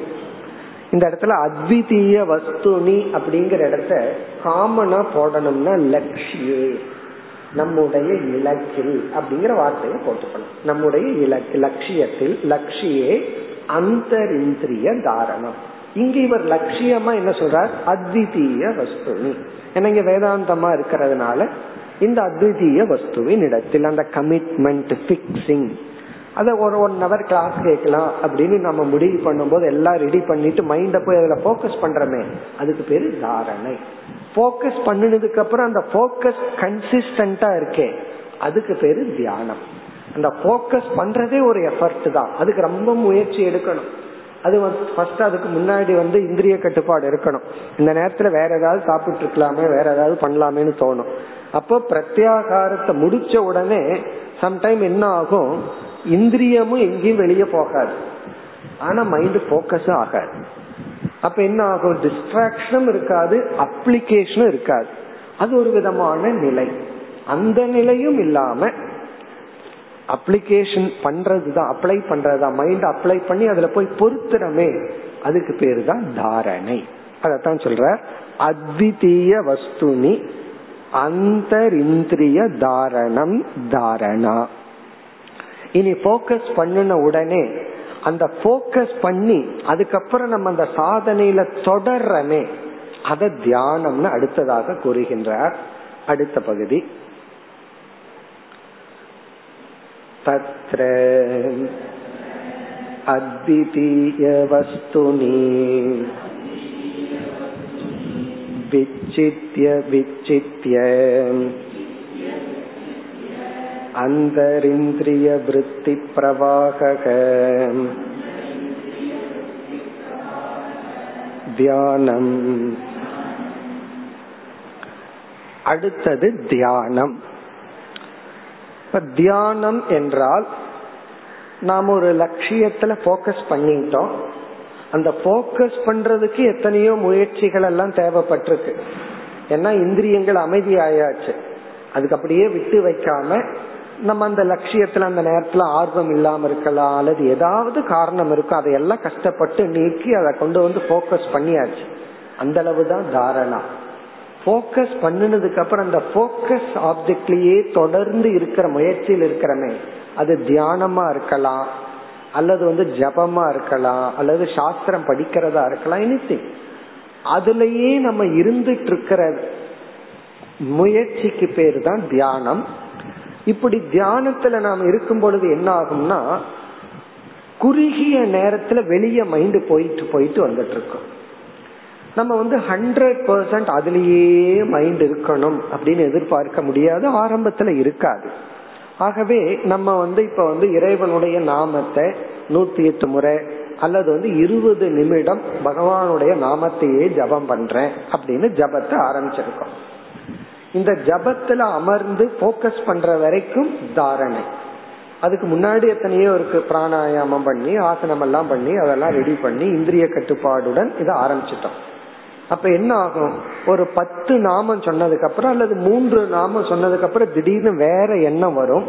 இந்த இடத்துல அத்விதீய வஸ்துனி அப்படிங்கிற இடத்த காமனா போடணும்னா லட்சியே நம்முடைய இலக்கில் அப்படிங்கிற வார்த்தையை போட்டுக்கணும். நம்முடைய இலக்கு லட்சியத்தில் லட்சியே அந்தரிந்திரிய தாரணம். இங்க இவர் லட்சியமா என்ன சொல்றார்? அத்விதீய வஸ்துனி. ஏன்னா இங்க வேதாந்தமா இருக்கிறதுனால இந்த அத்விதீய வஸ்துவின் இடத்தில் அந்த கமிட்மெண்ட் பிக்சிங் அதை ஒரு ஒன் ஹவர் கிளாஸ் கேட்கலாம் அப்படின்னு நம்ம முடிவு பண்ணும்போது எல்லாம் ரெடி பண்ணிட்டு மைண்ட போய் அதுல போக்கஸ் பண்றோமே. அதுக்கு பேரு தாரணை. போக்கஸ் பண்ணினதுக்கு அப்புறம் அந்த போக்கஸ் கன்சிஸ்டன்டா இருக்கே. அதுக்கு பேரு தியானம். அந்த போக்கஸ் பண்றதே ஒரு எஃபர்ட் தான். அதுக்கு ரொம்ப முயற்சி எடுக்கணும். அது ஃபர்ஸ்ட் அதுக்கு முன்னாடி வந்து இந்திரிய கட்டுப்பாடு இருக்கணும். இந்த நேரத்துல வேற ஏதாவது சாப்பிட்டு இருக்கலாமே வேற ஏதாவது பண்ணலாமேன்னு தோணும். அப்போ பிரத்யாகாரத்தை முடிச்ச உடனே சம்டைம் என்ன ஆகும்? இந்திரியமும் எங்கேயும் வெளியே போகாது. ஆனா மைண்ட் போக்கஸ் ஆகாது. அப்ப என்ன ஆகும்? டிஸ்ட்ராக்ஷனும் இருக்காது அப்ளிகேஷனும் இருக்காது. அது ஒரு விதமான நிலை. அந்த நிலையும் இல்லாம அப்ளிகேஷன் பண்றதுதான் அப்ளை பண்றதுதான். மைண்ட் அப்ளை பண்ணி அதுல போய் பொருத்துறமே. அதுக்கு பேரு தான் தாரணை. அதத்தான் சொல்ற அத்விதீய வஸ்துனி அந்தரிந்திரிய தாரணம் தாரணா. இனி போக்கஸ் பண்ணின உடனே அந்த போக்கஸ் பண்ணி அதுக்கப்புறம் நம்ம அந்த சாதனையில தொடர்றமே அத தியானம்னு அடுத்ததாக கூறுகின்றார் அடுத்த பகுதி तत्र अद्वितीयवस्तुनि அந்தரிந்திரிய விருத்தி பிரவாக தியானம். அடுத்தது தியானம். இப்ப தியானம் என்றால் நாம் ஒரு லட்சியத்துல போக்கஸ் பண்ணிட்டோம். அந்த போக்கஸ் பண்றதுக்கு எத்தனையோ முயற்சிகள் எல்லாம் தேவைப்பட்டிருக்கு. ஏன்னா இந்திரியங்கள் அமைதி ஆயாச்சு அதுக்கு அப்படியே விட்டு வைக்காம நம்ம அந்த லட்சியத்துல அந்த நேரத்துல ஆர்வம் இல்லாம இருக்கலாம் அல்லது ஏதாவது காரணம் இருக்கும் அதையெல்லாம் கஷ்டப்பட்டு நீக்கி அதை கொண்டு வந்து போக்கஸ் பண்ணியாச்சு. அந்த அளவு தான் தாரணா. போக்கஸ் பண்ணினதுக்கு அப்புறம் அந்த போக்கஸ் ஆப்ஜெக்ட்லயே தொடர்ந்து இருக்கிற முயற்சியில் இருக்கிறமே அது தியானமா இருக்கலாம் அல்லது வந்து ஜபமா இருக்கலாம் அல்லது சாஸ்திரம் படிக்கிறதா இருக்கலாம் எனிதிங் அதுலயே நம்ம இருந்துட்டு இருக்கிற முயற்சிக்கு பேர் தான் தியானம். இப்படி தியானத்துல நாம் இருக்கும் பொழுது என்ன ஆகும்னா குறுகிய நேரத்துல வெளியே மைண்டு போயிட்டு போயிட்டு வந்துட்டு இருக்கோம். நம்ம வந்து ஹண்ட்ரட் பர்சன்ட் அதுலேயே மைண்ட் இருக்கணும் அப்படின்னு எதிர்பார்க்க முடியாது ஆரம்பத்துல இருக்காது. ஆகவே நம்ம வந்து இப்ப வந்து இறைவனுடைய நாமத்தை நூத்தி எட்டு முறை அல்லது வந்து இருபது நிமிடம் பகவானுடைய நாமத்தையே ஜபம் பண்றேன் அப்படின்னு ஜபத்தை ஆரம்பிச்சிருக்கோம். இந்த ஜபத்துல அமர்ந்து போக்கஸ் பண்ற வரைக்கும் தாரணை. அதுக்கு முன்னாடி எத்தனையோ இருக்கு பிராணாயாமம் பண்ணி ஆசனம் எல்லாம் பண்ணி அதெல்லாம் ரெடி பண்ணி இந்திரிய கட்டுப்பாடுடன் இதை ஆரம்பிச்சிட்டோம். அப்ப என்ன ஆகும்? ஒரு பத்து நாமம் சொன்னதுக்கு அப்புறம் அல்லது மூன்று நாமம் சொன்னதுக்கு அப்புறம் திடீர்னு வேற எண்ணம் வரும்.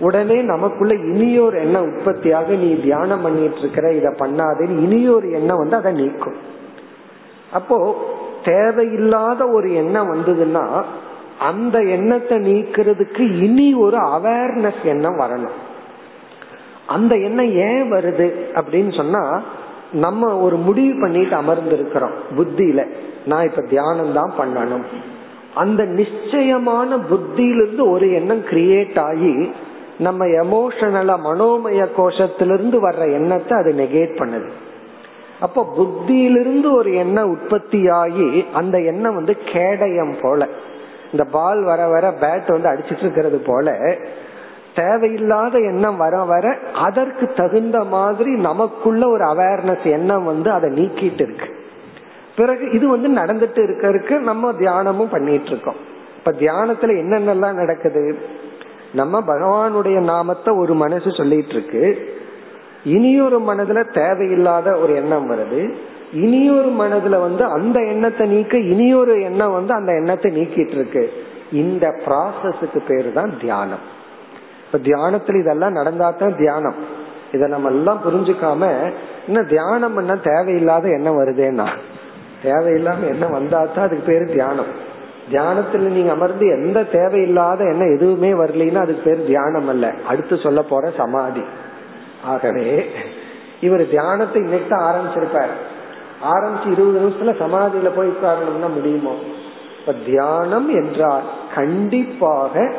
உடனே நமக்குள்ள இனியொரு எண்ணம் உற்பத்தியாக நீ தியானம் பண்ணிட்டு இருக்கிற இத பண்ணாதேன்னு இனியொரு எண்ணம் வந்து அதை நீக்கும். அப்போ தேவையில்லாத ஒரு எண்ணம் வந்ததுன்னா அந்த எண்ணத்தை நீக்கிறதுக்கு இனி ஒரு அவேர்னஸ் எண்ணம் வரணும். அந்த எண்ணம் ஏன் வருது அப்படின்னு சொன்னா நம்ம ஒரு முடிவு பண்ணிட்டு அமர்ந்திருக்கிறோம் புத்தியில. நான் இப்ப தியானம் தான் பண்ணணும். அந்த நிச்சயமான புத்தியிலிருந்து ஒரு எண்ணம் கிரியேட் ஆகி நம்ம எமோஷனலா மனோமய கோஷத்திலிருந்து வர்ற எண்ணத்தை அது நெகேட் பண்ணுது. அப்போ புத்தியிலிருந்து ஒரு எண்ணம் உற்பத்தி ஆகி அந்த எண்ணம் வந்து கேடயம் போல. இந்த பால் வர வர பேட் வந்து அடிச்சிட்டு இருக்கிறது போல தேவையில்லாத எண்ணம் வர வர அதற்கு தகுந்த மாதிரி நமக்குள்ள ஒரு அவேர்னஸ் எண்ணம் வந்து அதை நீக்கிட்டு இருக்கு. பிறகு இது வந்து நடந்துட்டு இருக்கிறதுக்கு நம்ம தியானமும் பண்ணிட்டு இருக்கோம். இப்ப தியானத்துல என்னென்னலாம் நடக்குது? நம்ம பகவானுடைய நாமத்தை ஒரு மனசு சொல்லிட்டு இருக்கு. இனியொரு மனதுல தேவையில்லாத ஒரு எண்ணம் வருது. இனியொரு மனதுல வந்து அந்த எண்ணத்தை நீக்க இனியொரு எண்ணம் வந்து அந்த எண்ணத்தை நீக்கிட்டு இருக்கு. இந்த ப்ராசஸுக்கு பேரு தான் தியானம். இப்ப தியானத்துல இதெல்லாம் நடந்தா தான் தியானம். இத நம்ம எல்லாம் புரிஞ்சுக்காம இன்னும் தியானம் பண்ண தேவையில்லாத எண்ணம் வருதேன்னா தேவையில்லாம எண்ணம் வந்தா தான் அதுக்கு பேரு தியானம். தியானத்துல நீங்க அமர்ந்து எந்த தேவையில்லாத எண்ணம் எதுவுமே வரலைன்னா அதுக்கு பேர் தியானம் அல்ல. அடுத்து சொல்ல போற சமாதி. ஆகவே இவர் தியானத்தை இன்னைக்கு தான் ஆரம்பிச்சிருப்பார். ஆரம்பிச்சு இருபது நிமிஷத்துல சமாதியில போய் உட்காரணும்னா முடியுமோ? இப்ப தியானம் என்றால் கண்டிப்பாக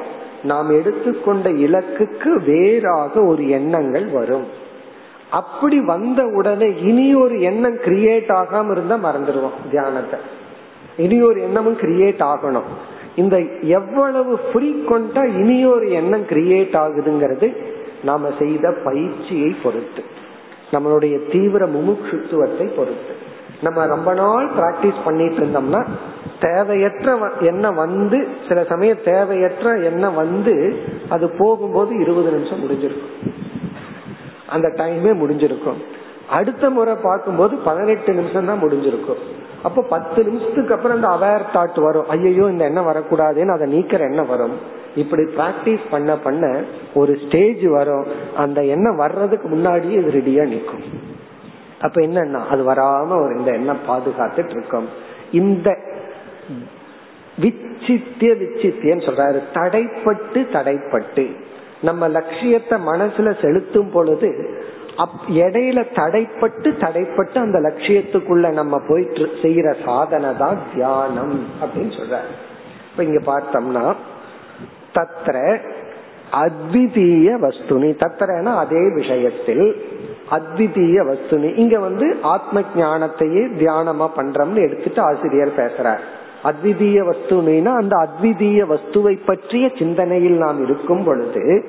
நாம் எடுத்துக்கொண்ட இலக்குக்கு வேறாக ஒரு எண்ணங்கள் வரும். அப்படி வந்த உடனே இனி ஒரு எண்ணம் கிரியேட் ஆகாம இருந்தா மறந்துடுவோம் தியானத்தை. இனி ஒரு எண்ணமும் கிரியேட் ஆகணும். இந்த எவ்வளவு ஃப்ரீக்வெண்டா இனி ஒரு எண்ணம் கிரியேட் ஆகுதுங்கிறது நாம செய்த பயிற்சியை பொறுத்து. நம்மளுடைய தீவிர முமுட்சுத்துவத்தை பொறுத்து. நம்ம ரொம்ப நாள் பிராக்டிஸ் பண்ணிட்டு இருந்தோம்னா தேவையற்ற எண்ணம் வந்து சில சமயம் தேவையற்ற எண்ணம் வந்து அது போகும்போது இருபது நிமிஷம் முடிஞ்சிருக்கும். அந்த டைமே முடிஞ்சிருக்கும். அடுத்த முறை பார்க்கும்போது பதினெட்டு நிமிஷம் தான் முடிஞ்சிருக்கும். அப்போ பத்து நிமிஷத்துக்கு அப்புறம் அந்த அவேர் தாட் வரும். ஐயோ இந்த எண்ணம் வரக்கூடாதுன்னு அதை நீக்கிற எண்ணம் வரும். இப்படி பிராக்டிஸ் பண்ண பண்ண ஒரு ஸ்டேஜ் வரும். அந்த எண்ணம் வர்றதுக்கு முன்னாடியே இது ரெடியா நிற்கும். அப்ப என்னன்னா அது வராம ஒரு இந்த எண்ணம் பாதுகாத்துட்டு இருக்கும். இந்த விச்சித்திய விச்சித்தியன்னு சொல்றாரு. தடைப்பட்டு தடைப்பட்டு. நம்ம லட்சியத்தை மனசுல செலுத்தும் பொழுது இடையில தடைப்பட்டு தடைப்பட்டு அந்த லட்சியத்துக்குள்ள நம்ம போயிட்டு செய்யற சாதனை தான் தியானம் அப்படின்னு சொல்ற இப்ப இங்க பார்த்தோம்னா தத்திர அத்விதீய வஸ்துனி. தத்திரனா அதே விஷயத்தில் அத்விதீய வஸ்துனி இங்க வந்து ஆத்ம ஞானத்தையே தியானமா பண்றோம்னு எடுத்துட்டு ஆசிரியர் பேசுறார். அத்விதீய வஸ்துனா அந்த அத்விதீய வஸ்துவை பற்றிய சிந்தனையில் நாம் இருக்கும் பொழுது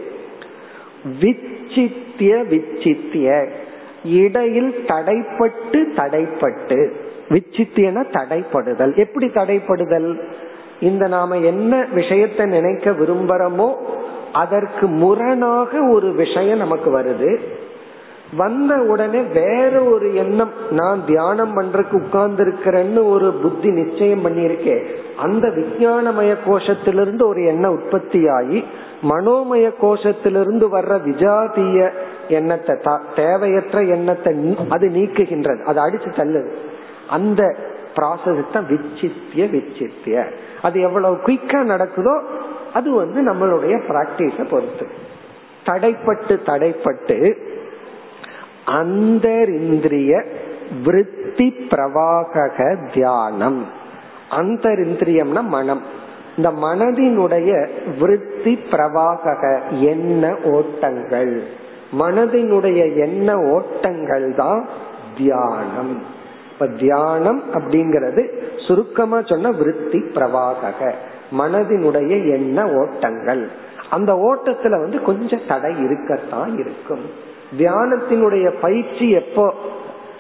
விச்சித்திய விச்சித்திய. இடையில் தடைப்பட்டு தடைப்பட்டு. விச்சித்தியன தடைப்படுதல். எப்படி தடைப்படுதல்? இந்த நாம என்ன விஷயத்தை நினைக்க விரும்புறோமோ அதற்கு முரணாக ஒரு விஷயம் நமக்கு வருது. வந்த உடனே வேற ஒரு எண்ணம். நான் தியானம் பண்றதுக்கு உட்கார்ந்து இருக்கிறேன்னு ஒரு புத்தி நிச்சயம் பண்ணியிருக்கேன் அந்த விஞ்ஞானமய கோஷத்திலிருந்து ஒரு எண்ணம் உற்பத்தி ஆகி மனோமய கோஷத்திலிருந்து வர்ற விஜாதிய எண்ணத்தை தேவையற்ற எண்ணத்தை அது நீக்குகின்றது. அது அடிச்சு தள்ளுது. அந்த ப்ராசஸ் தான் விச்சித்திய விச்சித்திய. அது எவ்வளவு குயிக்கா நடக்குதோ அது வந்து நம்மளுடைய பிராக்டிஸ பொறுத்து. தடைப்பட்டு தடைப்பட்டு அந்தரிந்திரிய விருத்தி பிரவாக தியானம். அந்தரிந்திரியம்னா மனம். இந்த மனதினுடைய விருத்தி பிரவாக எண்ண ஓட்டங்கள். மனதினுடைய எண்ண ஓட்டங்கள் தான் தியானம். இப்ப தியானம் அப்படிங்கிறது சுருக்கமா சொன்ன விருத்தி பிரவாக மனதினுடைய எண்ண ஓட்டங்கள். அந்த ஓட்டத்துல வந்து கொஞ்சம் தடை இருக்கத்தான் இருக்கும். தியானத்தினுடைய பயிற்சி எப்போ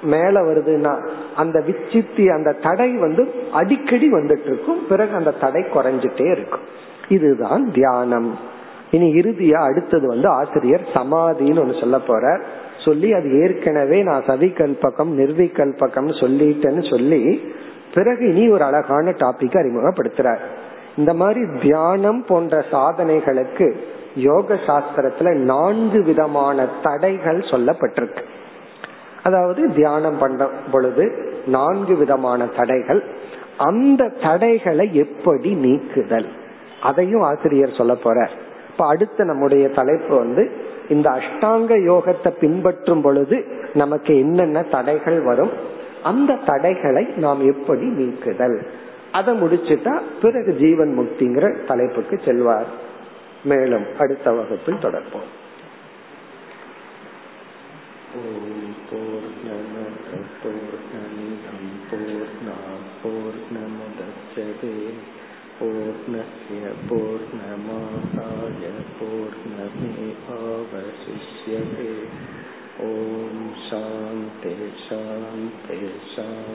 மேல வருதுன்னா அந்த விச்சித்தி அந்த தடை வந்து அடிக்கடி வந்துட்டு இருக்கும் பிறகு அந்த தடை குறைஞ்சிட்டே இருக்கும். இதுதான் தியானம். இனி இறுதியா அடுத்தது வந்து ஆசிரியர் சமாதின்னு ஒண்ணு சொல்ல போற சொல்லி அது ஏற்கனவே நான் சதிகல்பகம் நிர்விகல்பகம் சொல்லிட்டேன்னு சொல்லி பிறகு இனி ஒரு அழகான டாபிக் அறிமுகப்படுத்துறார். இந்த மாதிரி தியானம் போன்ற சாதனைகளுக்கு யோக சாஸ்திரத்துல நான்கு விதமான தடைகள் சொல்லப்பட்டிருக்கு. அதாவது தியானம் பண்ண பொழுது நான்கு விதமான தடைகள். அந்த தடைகளை எப்படி நீக்குதல்? அதையும் ஆசிரியர் சொல்ல போற இப்ப அடுத்த நம்முடைய தலைப்பு வந்து இந்த அஷ்டாங்க யோகத்தை பின்பற்றும் பொழுது நமக்கு என்னென்ன தடைகள் வரும்? அந்த தடைகளை நாம் எப்படி நீக்குதல்? அதை முடிச்சுட்டா பிறகு ஜீவன் முக்திங்கிற தலைப்புக்கு செல்வார். மேலும் அடுத்த வகுப்பில் தொடர்போம் ஓம் பூர்ணமத பூர்ணமிதம் பூர்ணா பூர்ணமுதச்சதே பூர்ணஸ்ய பூர்ணமாதாய பூர்ணமேவாவசிஷ்யதே ஓம் சாந்தி சாந்தி சாந்தி